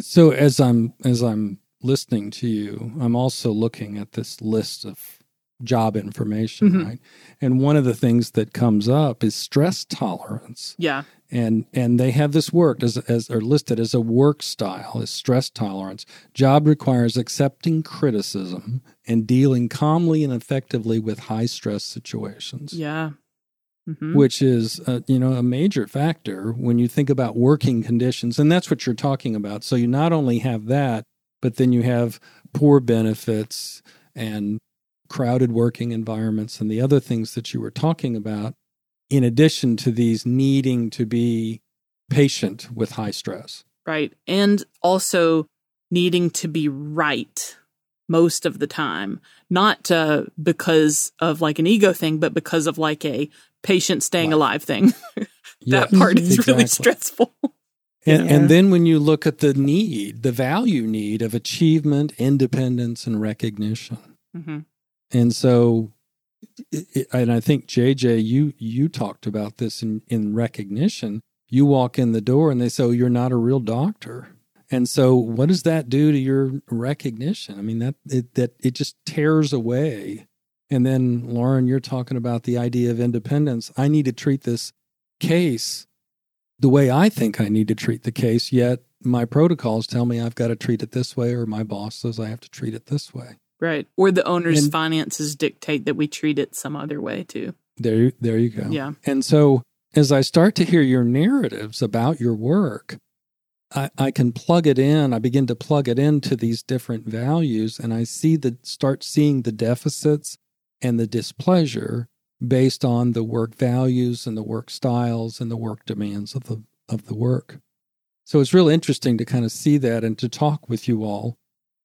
So as I'm as I'm listening to you, I'm also looking at this list of job information, Mhm. right? And one of the things that comes up is stress tolerance. Yeah, and and they have this worked as as are listed as a work style is stress tolerance job requires accepting criticism and dealing calmly and effectively with high stress situations yeah. hmm which is uh, you know a major factor when you think about working conditions and that's what you're talking about so you not only have that but then you have poor benefits and crowded working environments and the other things that you were talking about in addition to these needing to be patient with high stress right, and also needing to be right most of the time, not uh, because of like an ego thing, but because of like a patient staying Life. alive thing. that Yes, part is really stressful. And, Yeah. and then when you look at the need, the value need of achievement, independence, and recognition, Mm-hmm. And so, and I think JJ, you you talked about this in in recognition. You walk in the door and they say, "Oh, you're not a real doctor." And so, what does that do to your recognition? I mean, that it, that it just tears away. And then, Lauren, you're talking about the idea of independence. I need to treat this case the way I think I need to treat the case. Yet my protocols tell me I've got to treat it this way, or my boss says I have to treat it this way. Right. Or the owner's And- finances dictate that we treat it some other way too. There, there you go. Yeah. And so, as I start to hear your narratives about your work, I, I can plug it in. I begin to plug it into these different values, and I see the start seeing the deficits and the displeasure based on the work values and the work styles and the work demands of the of the work. So it's real interesting to kind of see that and to talk with you all,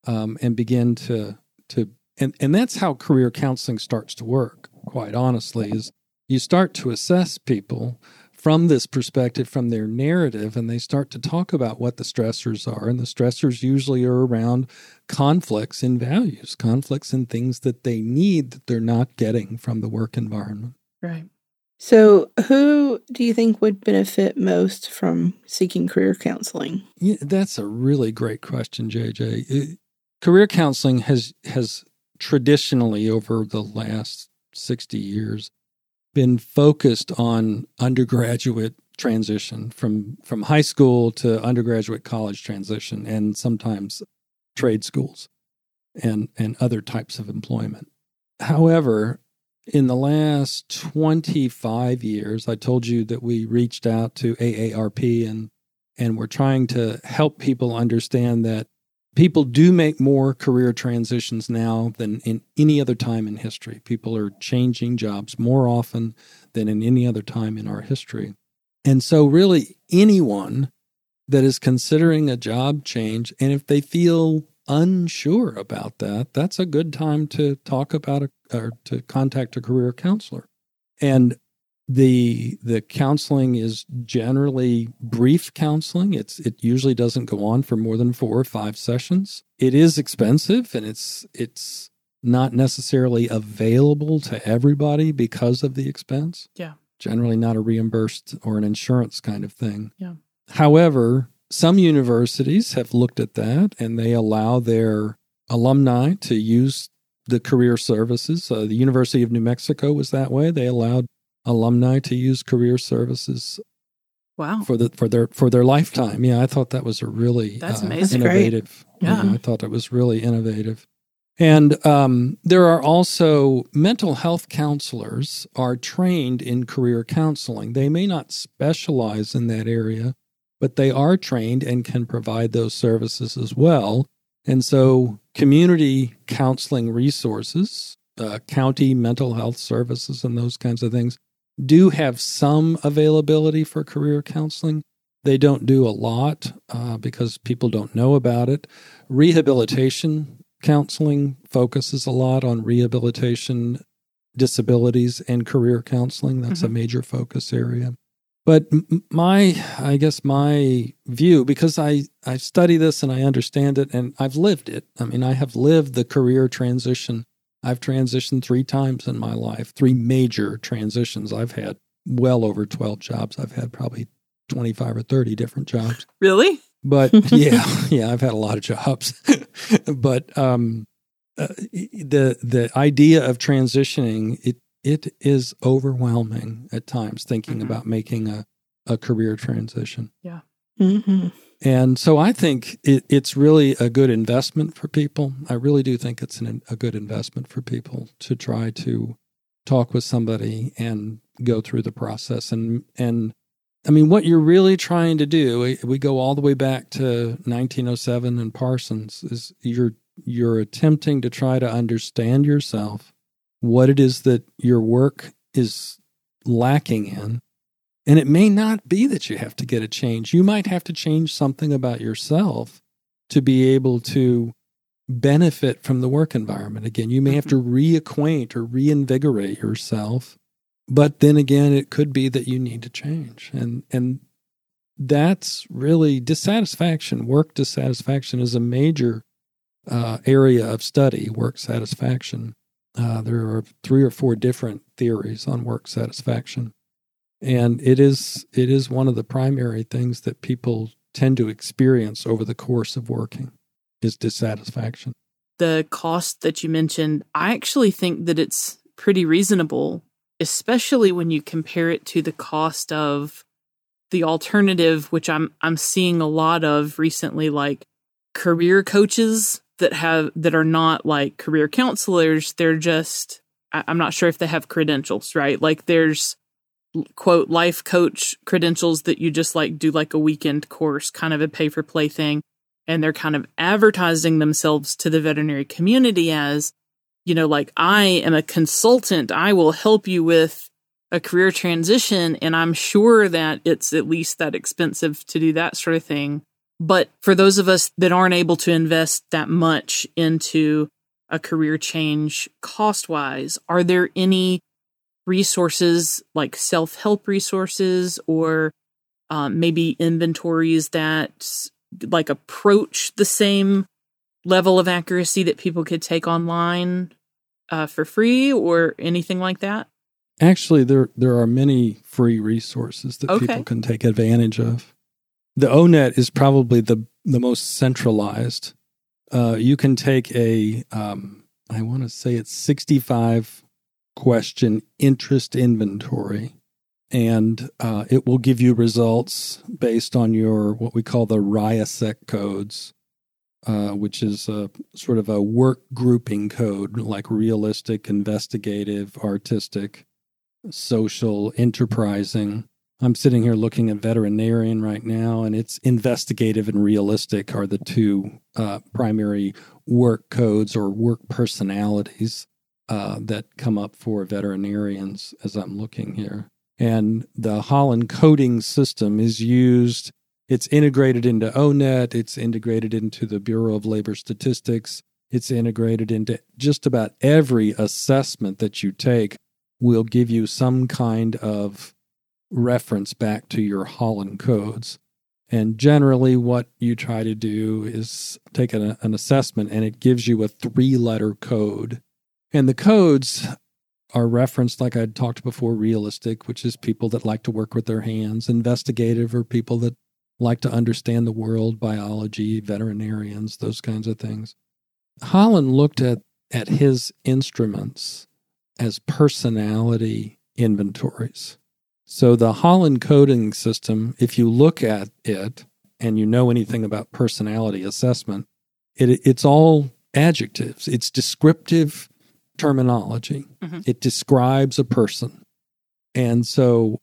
um, and begin to to and and that's how career counseling starts to work. Quite honestly, is you start to assess people from this perspective, from their narrative, and they start to talk about what the stressors are. And the stressors usually are around conflicts in values, conflicts in things that they need that they're not getting from the work environment. Right. So, who do you think would benefit most from seeking career counseling? Yeah, that's a really great question, JJ. It- career counseling has has traditionally over the last 60 years been focused on undergraduate transition from from high school to undergraduate college transition and sometimes trade schools and and other types of employment. However, in the last 25 years, I told you that we reached out to AARP and and we're trying to help people understand that people do make more career transitions now than in any other time in history. People are changing jobs more often than in any other time in our history. And so, really, anyone that is considering a job change, and if they feel unsure about that, that's a good time to talk about a, or to contact a career counselor. And the the counseling is generally brief counseling. It's it usually doesn't go on for more than four or five sessions. It is expensive and it's it's not necessarily available to everybody because of the expense. Yeah. generally not a reimbursed or an insurance kind of thing. Yeah. however some universities have looked at that and they allow their alumni to use the career services. Uh, the university of new mexico was that way. They allowed alumni to use career services Wow. for the for their for their lifetime. Yeah, I thought that was a really uh, That's amazing. That's great. innovative. you Yeah. know, I thought it was really innovative. And um, there are also mental health counselors are trained in career counseling. They may not specialize in that area, but they are trained and can provide those services as well. And so, community counseling resources, uh, county mental health services, and those kinds of things do have some availability for career counseling. They don't do a lot uh, because people don't know about it. Rehabilitation counseling focuses a lot on rehabilitation, disabilities, and career counseling. That's a Mhm. major focus area. But my, I guess my view, because I, I study this and I understand it and I've lived it. I mean, I have lived the career transition. I've transitioned three times in my life, three major transitions. I've had well over 12 jobs. I've had probably 25 or 30 different jobs. Really? But yeah, yeah, I've had a lot of jobs. but um, uh, the the idea of transitioning it it is overwhelming at times thinking Mhm. about making a a career transition. Yeah. Mm-hmm. And so I think it, it's really a good investment for people. I really do think it's an, a good investment for people to try to talk with somebody and go through the process. And, and I mean, what you're really trying to do, we, we go all the way back to 1907 and Parsons, is you're, you're attempting to try to understand yourself, what it is that your work is lacking in, and it may not be that you have to get a change. You might have to change something about yourself to be able to benefit from the work environment. Again, you may have to reacquaint or reinvigorate yourself. But then again, it could be that you need to change. And and that's really dissatisfaction, work dissatisfaction is a major uh, area of study, work satisfaction. Uh, there are three or four different theories on work satisfaction, and it is it is one of the primary things that people tend to experience over the course of working is dissatisfaction. The cost that you mentioned, I actually think that it's pretty reasonable, especially when you compare it to the cost of the alternative, which I'm I'm seeing a lot of recently, like career coaches that have that are not like career counselors. They're just I, I'm not sure if they have credentials, right? Like there's quote life coach credentials that you just like do like a weekend course, kind of a pay for play thing. And they're kind of advertising themselves to the veterinary community as, you know, like I am a consultant. I will help you with a career transition. And I'm sure that it's at least that expensive to do that sort of thing. But for those of us that aren't able to invest that much into a career change cost wise, are there any resources like self help resources or um, maybe inventories that like approach the same level of accuracy that people could take online uh, for free or anything like that? Actually, there there are many free resources that Okay. people can take advantage of. The ONET is probably the the most centralized. Uh, you can take a, um, I want to say it's sixty five question interest inventory, and uh, it will give you results based on your what we call the RIASEC codes, uh, which is a sort of a work grouping code, like realistic, investigative, artistic social, enterprising. I'm sitting here looking at veterinarian right now, and it's investigative and realistic are the two uh, primary work codes or work personalities uh, that come up for veterinarians as I'm looking here. And the Holland coding system is used, it's integrated into ONET, it's integrated into the Bureau of Labor Statistics, it's integrated into just about every assessment that you take will give you some kind of reference back to your Holland codes. And generally, what you try to do is take an, an assessment and it gives you a three letter code. And the codes are referenced, like I talked before, realistic, which is people that like to work with their hands, investigative, or people that like to understand the world, biology, veterinarians, those kinds of things. Holland looked at, at his instruments as personality inventories. So the Holland coding system, if you look at it and you know anything about personality assessment, it, it's all adjectives. It's descriptive terminology. Mhm. It describes a person. And so,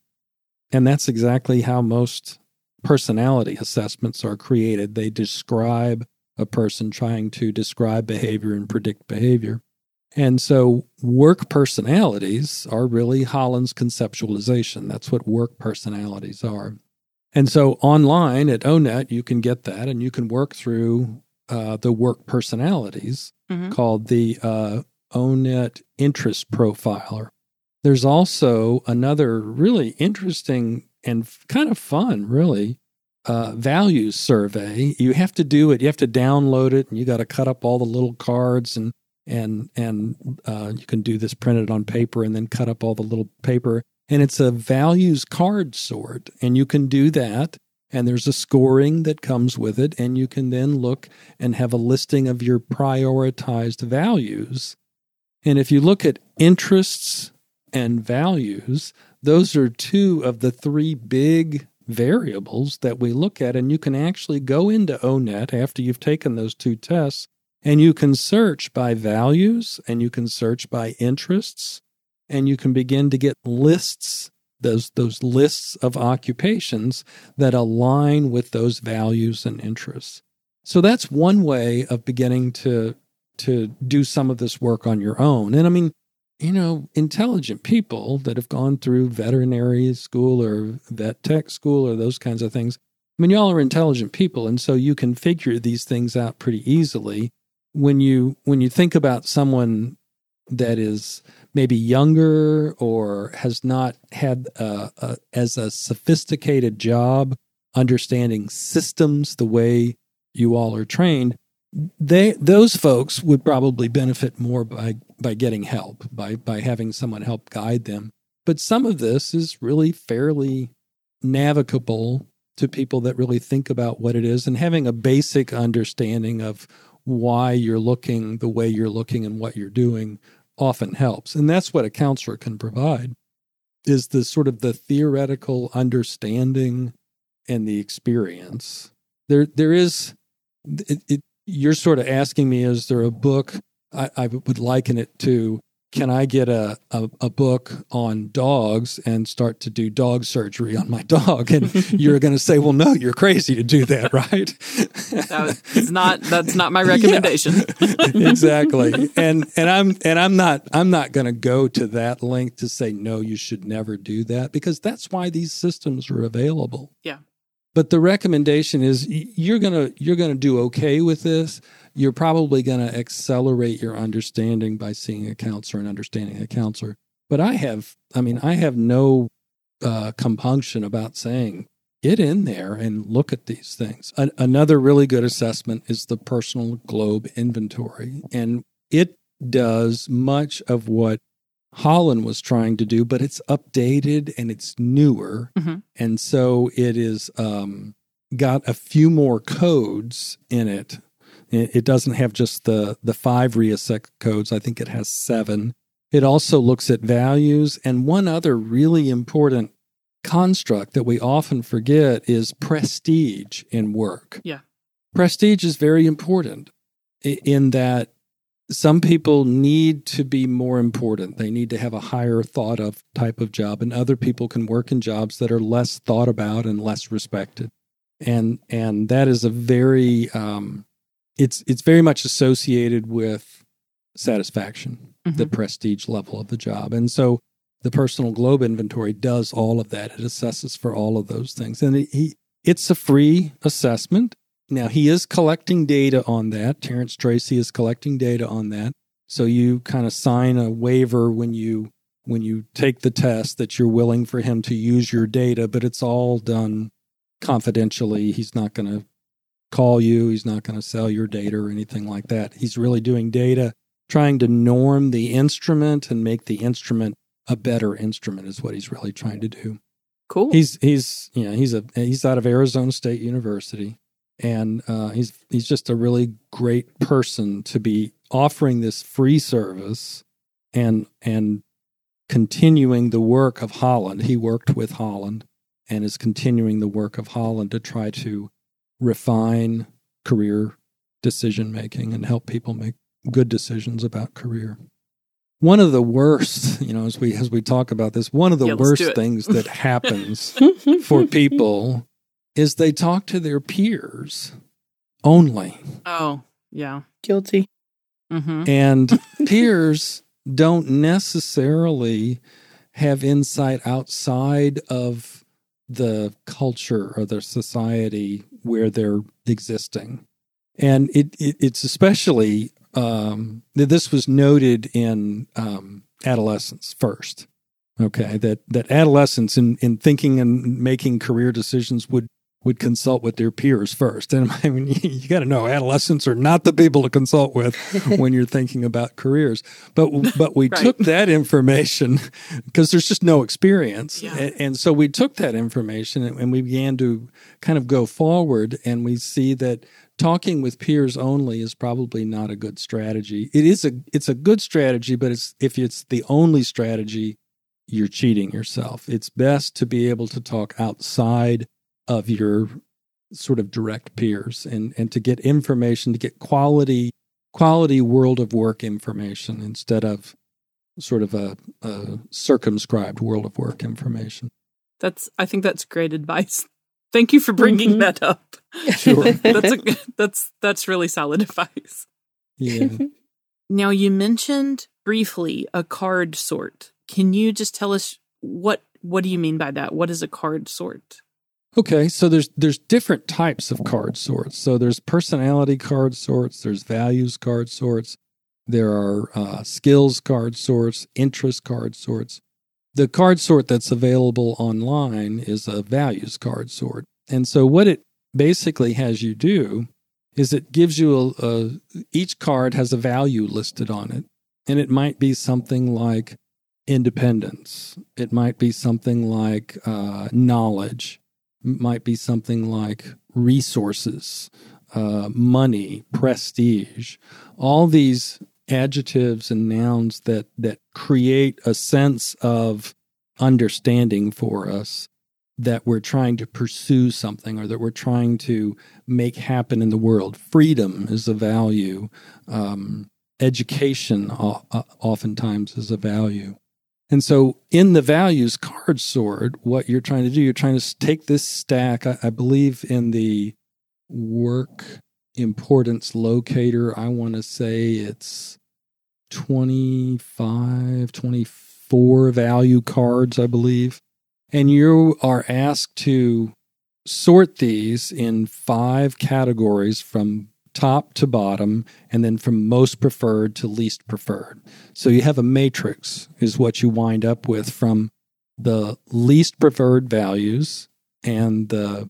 and that's exactly how most personality assessments are created. They describe a person trying to describe behavior and predict behavior. And so work personalities are really Holland's conceptualization. That's what work personalities are. And so online at ONET, you can get that and you can work through uh, the work personalities Mhm. called the uh, ONET Interest Profiler. There's also another really interesting and kind of fun, really, uh, values survey. You have to do it. You have to download it, and you got to cut up all the little cards, and and and uh, you can do this printed on paper, and then cut up all the little paper. And it's a values card sort, and you can do that. And there's a scoring that comes with it, and you can then look and have a listing of your prioritized values. And if you look at interests and values, those are two of the three big variables that we look at. And you can actually go into ONET after you've taken those two tests and you can search by values and you can search by interests and you can begin to get lists those those lists of occupations that align with those values and interests. So that's one way of beginning to to do some of this work on your own. And I mean, you know, intelligent people that have gone through veterinary school or vet tech school or those kinds of things. I mean, y'all are intelligent people, and so you can figure these things out pretty easily. When you when you think about someone that is maybe younger or has not had a, a, as a sophisticated job understanding systems the way you all are trained, they those folks would probably benefit more by by getting help by by having someone help guide them. But some of this is really fairly navigable to people that really think about what it is and having a basic understanding of why you're looking the way you're looking and what you're doing often helps. And that's what a counselor can provide is the sort of the theoretical understanding and the experience. There there is it, it, you're sort of asking me is there a book I, I would liken it to can I get a, a, a, book on dogs and start to do dog surgery on my dog? And you're going to say, well, no, you're crazy to do that, right? that's not, that's not my recommendation. exactly. And, and I'm, and I'm not, I'm not going to go to that length to say, no, you should never do that because that's why these systems are available. Yeah. But the recommendation is you're going to, you're going to do okay with this you're probably going to accelerate your understanding by seeing a counselor and understanding a counselor. But I have, I mean, I have no uh, compunction about saying, get in there and look at these things. A- another really good assessment is the Personal Globe Inventory. And it does much of what Holland was trying to do, but it's updated and it's newer. Mm-hmm. And so it is um, got a few more codes in it it doesn't have just the, the five RIASEC codes, I think it has seven. It also looks at values. And one other really important construct that we often forget is prestige in work. Yeah. Prestige is very important in that some people need to be more important. They need to have a higher thought of type of job, and other people can work in jobs that are less thought about and less respected. And and that is a very um, it's it's very much associated with satisfaction, mm-hmm. the prestige level of the job. And so the personal globe inventory does all of that. It assesses for all of those things. And it, he it's a free assessment. Now he is collecting data on that. Terence Tracey is collecting data on that. So you kind of sign a waiver when you when you take the test that you're willing for him to use your data, but it's all done confidentially. He's not going to call you. He's not going to sell your data or anything like that. He's really doing data, trying to norm the instrument and make the instrument a better instrument is what he's really trying to do. Cool. He's he's you know he's a he's out of Arizona State University, and uh, he's he's just a really great person to be offering this free service, and and continuing the work of Holland. He worked with Holland, and is continuing the work of Holland to try to refine career decision making and help people make good decisions about career. One of the worst, you know, as we as we talk about this, one of the yeah, worst things that happens for people is they talk to their peers only. Oh, yeah. Guilty. Mm-hmm. And peers don't necessarily have insight outside of the culture or the society where they're existing. And it, it it's especially um, this was noted in um, adolescence first. Okay, that that adolescents in in thinking and making career decisions would would consult with their peers first. And I mean, you got to know adolescents are not the people to consult with when you're thinking about careers. But but we right. took that information because there's just no experience, yeah. and, and, so we took that information and, and we began to kind of go forward, and we see that talking with peers only is probably not a good strategy. It is a it's a good strategy, but it's if it's the only strategy, you're cheating yourself. It's best to be able to talk outside of your sort of direct peers and, and to get information, to get quality quality world of work information instead of sort of a, a circumscribed world of work information. That's I think that's great advice. Thank you for bringing mm-hmm. that up. Sure. that's a, that's that's really solid advice. Yeah. Now you mentioned briefly a card sort. Can you just tell us what what do you mean by that? What is a card sort? Okay, so there's there's different types of card sorts. So there's personality card sorts, there's values card sorts, there are uh, skills card sorts, interest card sorts. The card sort that's available online is a values card sort. And so what it basically has you do is it gives you a, a each card has a value listed on it, and it might be something like independence. It might be something like uh, knowledge. Might be something like resources, uh, money, prestige. All these adjectives and nouns that that create a sense of understanding for us that we're trying to pursue something or that we're trying to make happen in the world. Freedom is a value. Um, education oftentimes is a value. And so, in the values card sort, what you're trying to do, you're trying to take this stack. I, I believe in the work importance locator, I want to say it's 25, 24 value cards, I believe. And you are asked to sort these in five categories from top to bottom, and then from most preferred to least preferred. So you have a matrix, is what you wind up with from the least preferred values and the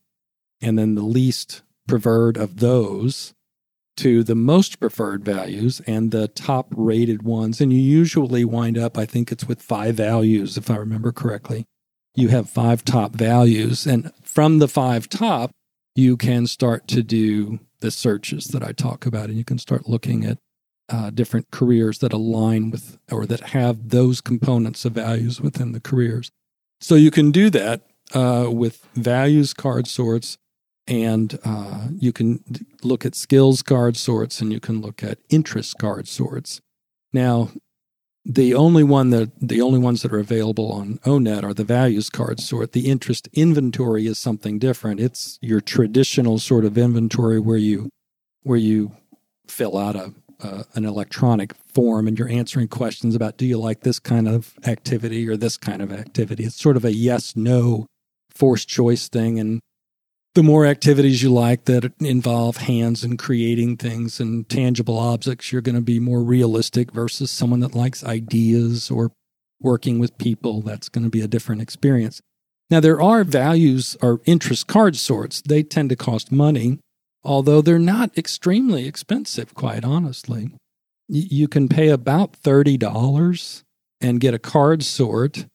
and then the least preferred of those to the most preferred values and the top rated ones. And you usually wind up, I think it's with five values, if I remember correctly. You have five top values. And from the five top, you can start to do the searches that I talk about, and you can start looking at uh, different careers that align with or that have those components of values within the careers. So you can do that uh, with values card sorts, and uh, you can look at skills card sorts, and you can look at interest card sorts. Now, the only one that the only ones that are available on ONET are the values card sort. The interest inventory is something different. It's your traditional sort of inventory where you where you fill out a uh, an electronic form and you're answering questions about do you like this kind of activity or this kind of activity. It's sort of a yes no forced choice thing and the more activities you like that involve hands and creating things and tangible objects, you're going to be more realistic versus someone that likes ideas or working with people. That's going to be a different experience. Now, there are values or interest card sorts. They tend to cost money, although they're not extremely expensive, quite honestly. You can pay about $30 and get a card sort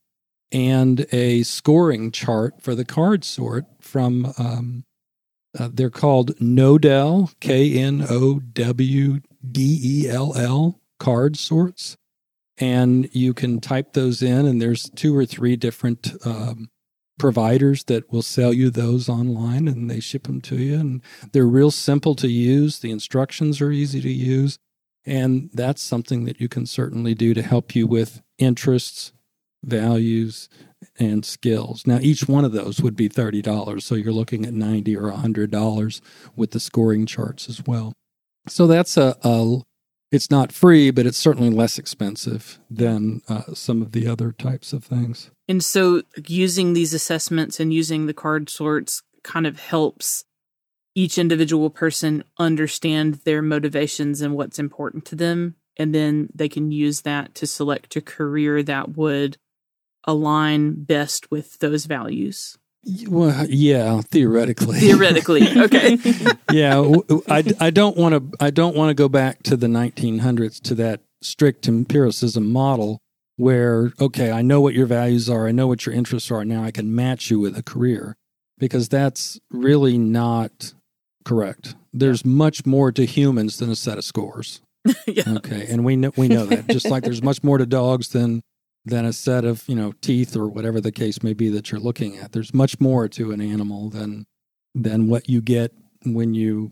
and a scoring chart for the card sort from um, uh, they're called Knowdell K N O W D E L L card sorts, and you can type those in, and there's two or three different um, providers that will sell you those online, and they ship them to you, and they're real simple to use. The instructions are easy to use, and that's something that you can certainly do to help you with interests values, and skills. Now, each one of those would be $30. So you're looking at 90 or $100 with the scoring charts as well. So that's a, a it's not free, but it's certainly less expensive than uh, some of the other types of things. And so using these assessments and using the card sorts kind of helps each individual person understand their motivations and what's important to them. And then they can use that to select a career that would align best with those values? Well, yeah, theoretically. Theoretically, okay. yeah, I, I don't want to I don't want to go back to the 1900s to that strict empiricism model where okay, I know what your values are, I know what your interests are, now I can match you with a career because that's really not correct. There's much more to humans than a set of scores. yeah. Okay, and we know we know that. Just like there's much more to dogs than than a set of you know teeth or whatever the case may be that you're looking at. There's much more to an animal than than what you get when you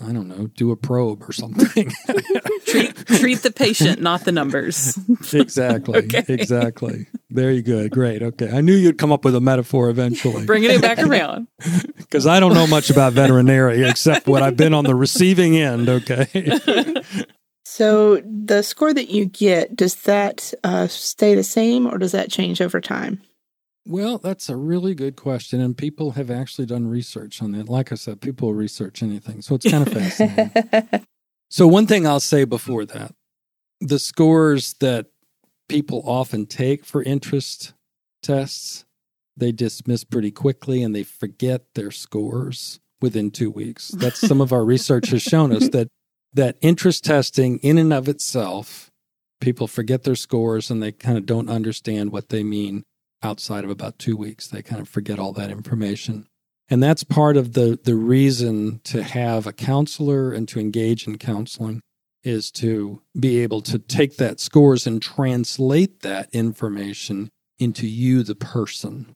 I don't know do a probe or something. treat treat the patient, not the numbers. exactly. Okay. Exactly. Very good. Great. Okay. I knew you'd come up with a metaphor eventually. Bringing it back around. Because I don't know much about veterinary except what I've been on the receiving end. Okay. So the score that you get, does that uh, stay the same or does that change over time? Well, that's a really good question. And people have actually done research on that. Like I said, people research anything. So it's kind of fascinating. so, one thing I'll say before that the scores that people often take for interest tests, they dismiss pretty quickly and they forget their scores within two weeks. That's some of our research has shown us that that interest testing in and of itself, people forget their scores and they kind of don't understand what they mean outside of about two weeks. They kind of forget all that information. And that's part of the the reason to have a counselor and to engage in counseling is to be able to take that scores and translate that information into you the person.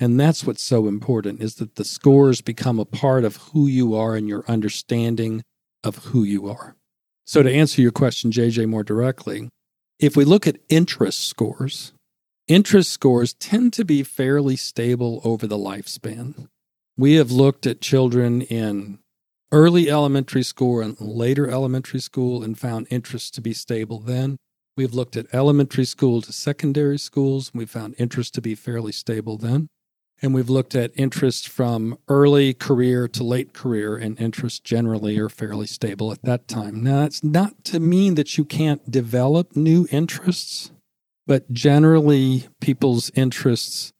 And that's what's so important is that the scores become a part of who you are and your understanding of who you are. So to answer your question JJ more directly, if we look at interest scores, interest scores tend to be fairly stable over the lifespan. We have looked at children in early elementary school and later elementary school and found interest to be stable then. We've looked at elementary school to secondary schools. And we found interest to be fairly stable then. And we've looked at interest from early career to late career, and interest generally are fairly stable at that time. Now, it's not to mean that you can't develop new interests, but generally, people's interests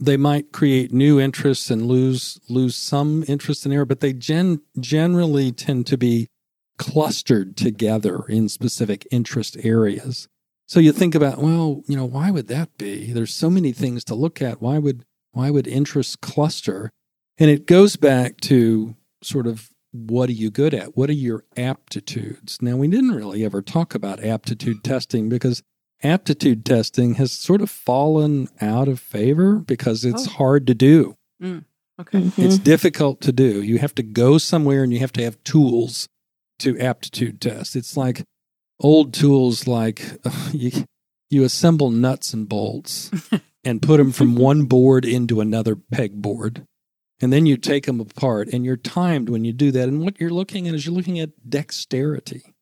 they might create new interests and lose lose some interest in area, but they gen, generally tend to be clustered together in specific interest areas. So you think about, well, you know, why would that be? There's so many things to look at. Why would why would interests cluster? And it goes back to sort of what are you good at? What are your aptitudes? Now, we didn't really ever talk about aptitude testing because aptitude testing has sort of fallen out of favor because it's Oh. hard to do. Mm, okay. Mhm. It's difficult to do. You have to go somewhere and you have to have tools to aptitude test. It's like old tools like you, you assemble nuts and bolts and put them from one board into another pegboard. And then you take them apart and you're timed when you do that. And what you're looking at is you're looking at dexterity.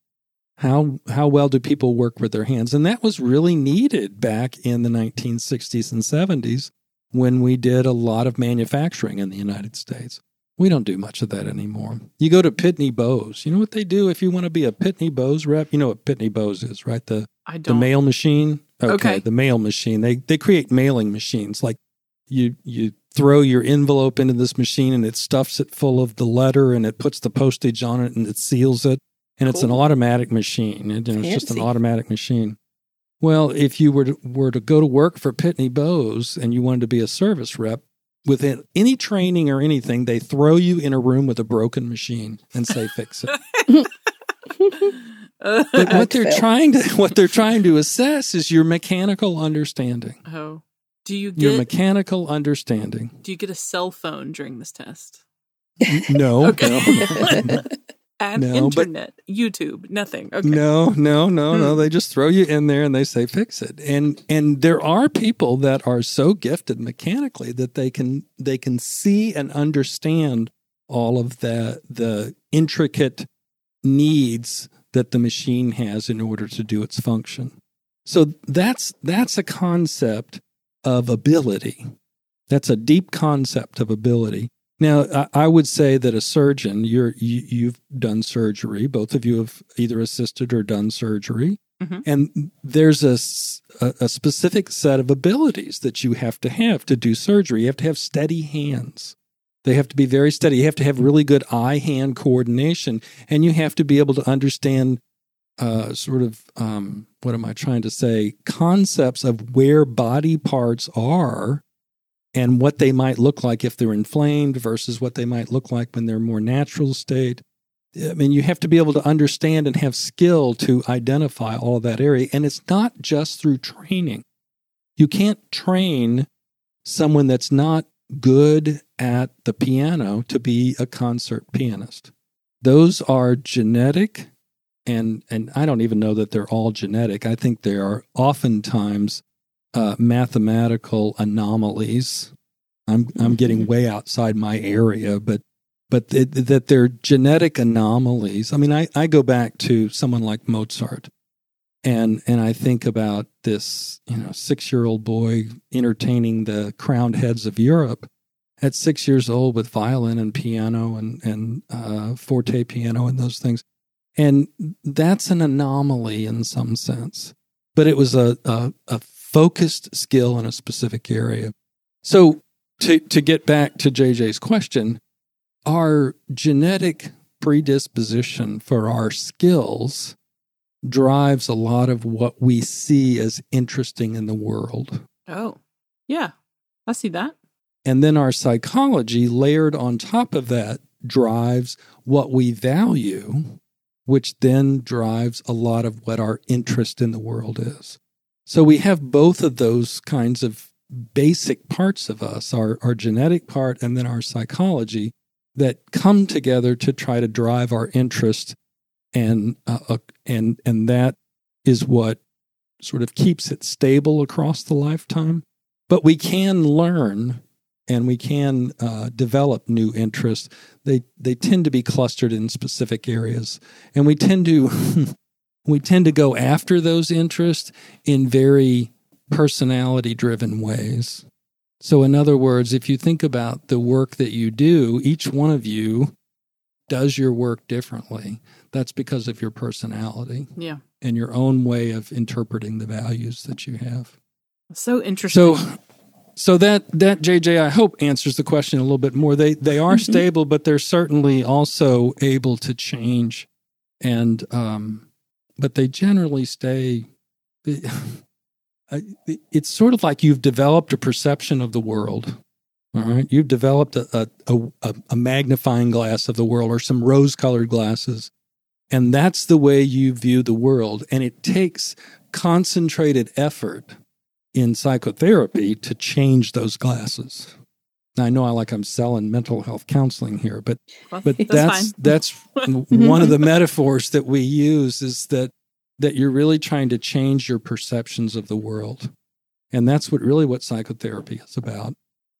How how well do people work with their hands? And that was really needed back in the 1960s and 70s when we did a lot of manufacturing in the United States. We don't do much of that anymore. You go to Pitney Bowes. You know what they do if you want to be a Pitney Bowes rep? You know what Pitney Bowes is, right? The the mail machine. Okay. the mail machine. They they create mailing machines. Like you you throw your envelope into this machine and it stuffs it full of the letter and it puts the postage on it and it seals it and it's an automatic machine. It- you know, it's just an automatic machine. Well, if you were to, were to go to work for Pitney Bowes and you wanted to be a service rep, within any training or anything, they throw you in a room with a broken machine and say fix it. But what they're Fail. trying to what they're trying to assess is your mechanical understanding. oh. Do you Your get mechanical understanding. do you get a cell phone during this test? No, Okay. no, And No, but- YouTube, nothing. Okay. no, no, no, no. Hmm. They just throw you in there and they say fix it. And and there are people that are so gifted mechanically that they can they can see and understand all of the the intricate needs that the machine has in order to do its function. So that's that's a concept of ability. That's a deep concept of ability. Now, I, would say that a surgeon, you're you, you've done surgery. Both of you have either assisted or done surgery, Mhm. and there's a, a specific set of abilities that you have to have to do surgery. You have to have steady hands. They have to be very steady. You have to have really good eye hand coordination, and you have to be able to understand uh, sort of um, what am I trying to say? Concepts of where body parts are and what they might look like if they're inflamed versus what they might look like when they're more natural state. I mean, you have to be able to understand and have skill to identify all that area. And it's not just through training. You can't train someone that's not good at the piano to be a concert pianist. Those are genetic and and I don't even know that they're all genetic. I think they are oftentimes uh, mathematical anomalies. I'm I'm getting way outside my area, but but th- that they're genetic anomalies. I mean, I, I go back to someone like Mozart, and and I think about this you know six year old boy entertaining the crowned heads of Europe at six years old with violin and piano and and uh, forte piano and those things, and that's an anomaly in some sense. But it was a, a, a focused skill in a specific area. So to to get back to JJ's question, our genetic predisposition for our skills drives a lot of what we see as interesting in the world. Oh, yeah, I see that. And then our psychology, layered on top of that, drives what we value, which then drives a lot of what our interest in the world is. So we have both of those kinds of basic parts of us our, our genetic part and then our psychology that come together to try to drive our interest and uh, uh, and and that is what sort of keeps it stable across the lifetime. But we can learn and we can uh, develop new interests. They they tend to be clustered in specific areas. And we tend to we tend to go after those interests in very personality driven ways. So in other words if you think about the work that you do each one of you does your work differently that's because of your personality Yeah. and your own way of interpreting the values that you have. So interesting. So so that that JJ I hope answers the question a little bit more. They they are Mhm. stable but they're certainly also able to change and um but they generally stay it's sort of like you've developed a perception of the world. All right, you've developed a a, a, a magnifying glass of the world or some rose-colored glasses, and that's the way you view the world. And it takes concentrated effort in psychotherapy to change those glasses. Now, I know I like I'm selling mental health counseling here, but Well, but that's, that's that's one of the metaphors that we use is that that you're really trying to change your perceptions of the world. And that's what really what psychotherapy is about.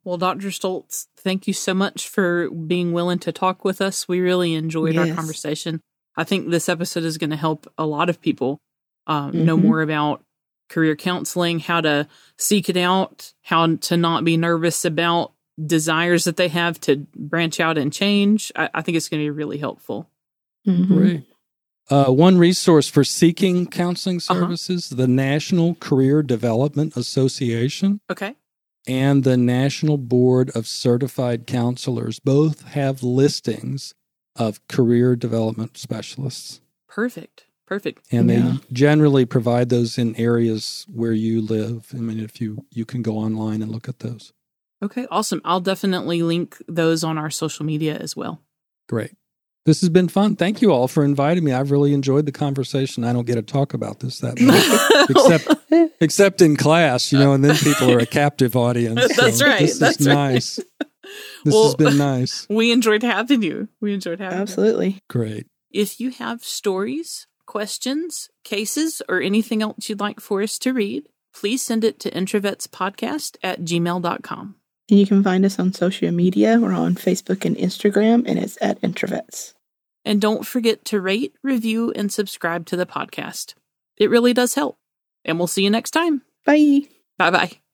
Well, Dr. Stoltz, thank you so much for being willing to talk with us. We really enjoyed our conversation. I think this episode is going to help a lot of people um, know Mhm. more about career counseling, how to seek it out, how to not be nervous about desires that they have to branch out and change. I, I think it's going to be really helpful. Mhm. Great. Uh, one resource for seeking counseling Uh-huh. services, the National Career Development Association Okay. and the National Board of Certified Counselors both have listings of career development specialists. Perfect. Perfect. And Yeah. they generally provide those in areas where you live. I mean, if you you can go online and look at those. Okay. Awesome. I'll definitely link those on our social media as well. Great. This has been fun. Thank you all for inviting me. I've really enjoyed the conversation. I don't get to talk about this that much, except except in class, you uh. know, and then people are a captive audience. That's right. This That's is right. nice. This Well- has been nice. we enjoyed having you. We enjoyed having you. Absolutely. Great. If you have stories, questions, cases, or anything else you'd like for us to read, please send it to introvetspodcast at gmail.com. And you can find us on social media. We're on Facebook and Instagram, and it's at Introvets. And don't forget to rate, review, and subscribe to the podcast. It really does help. And we'll see you next time. Bye. Bye bye.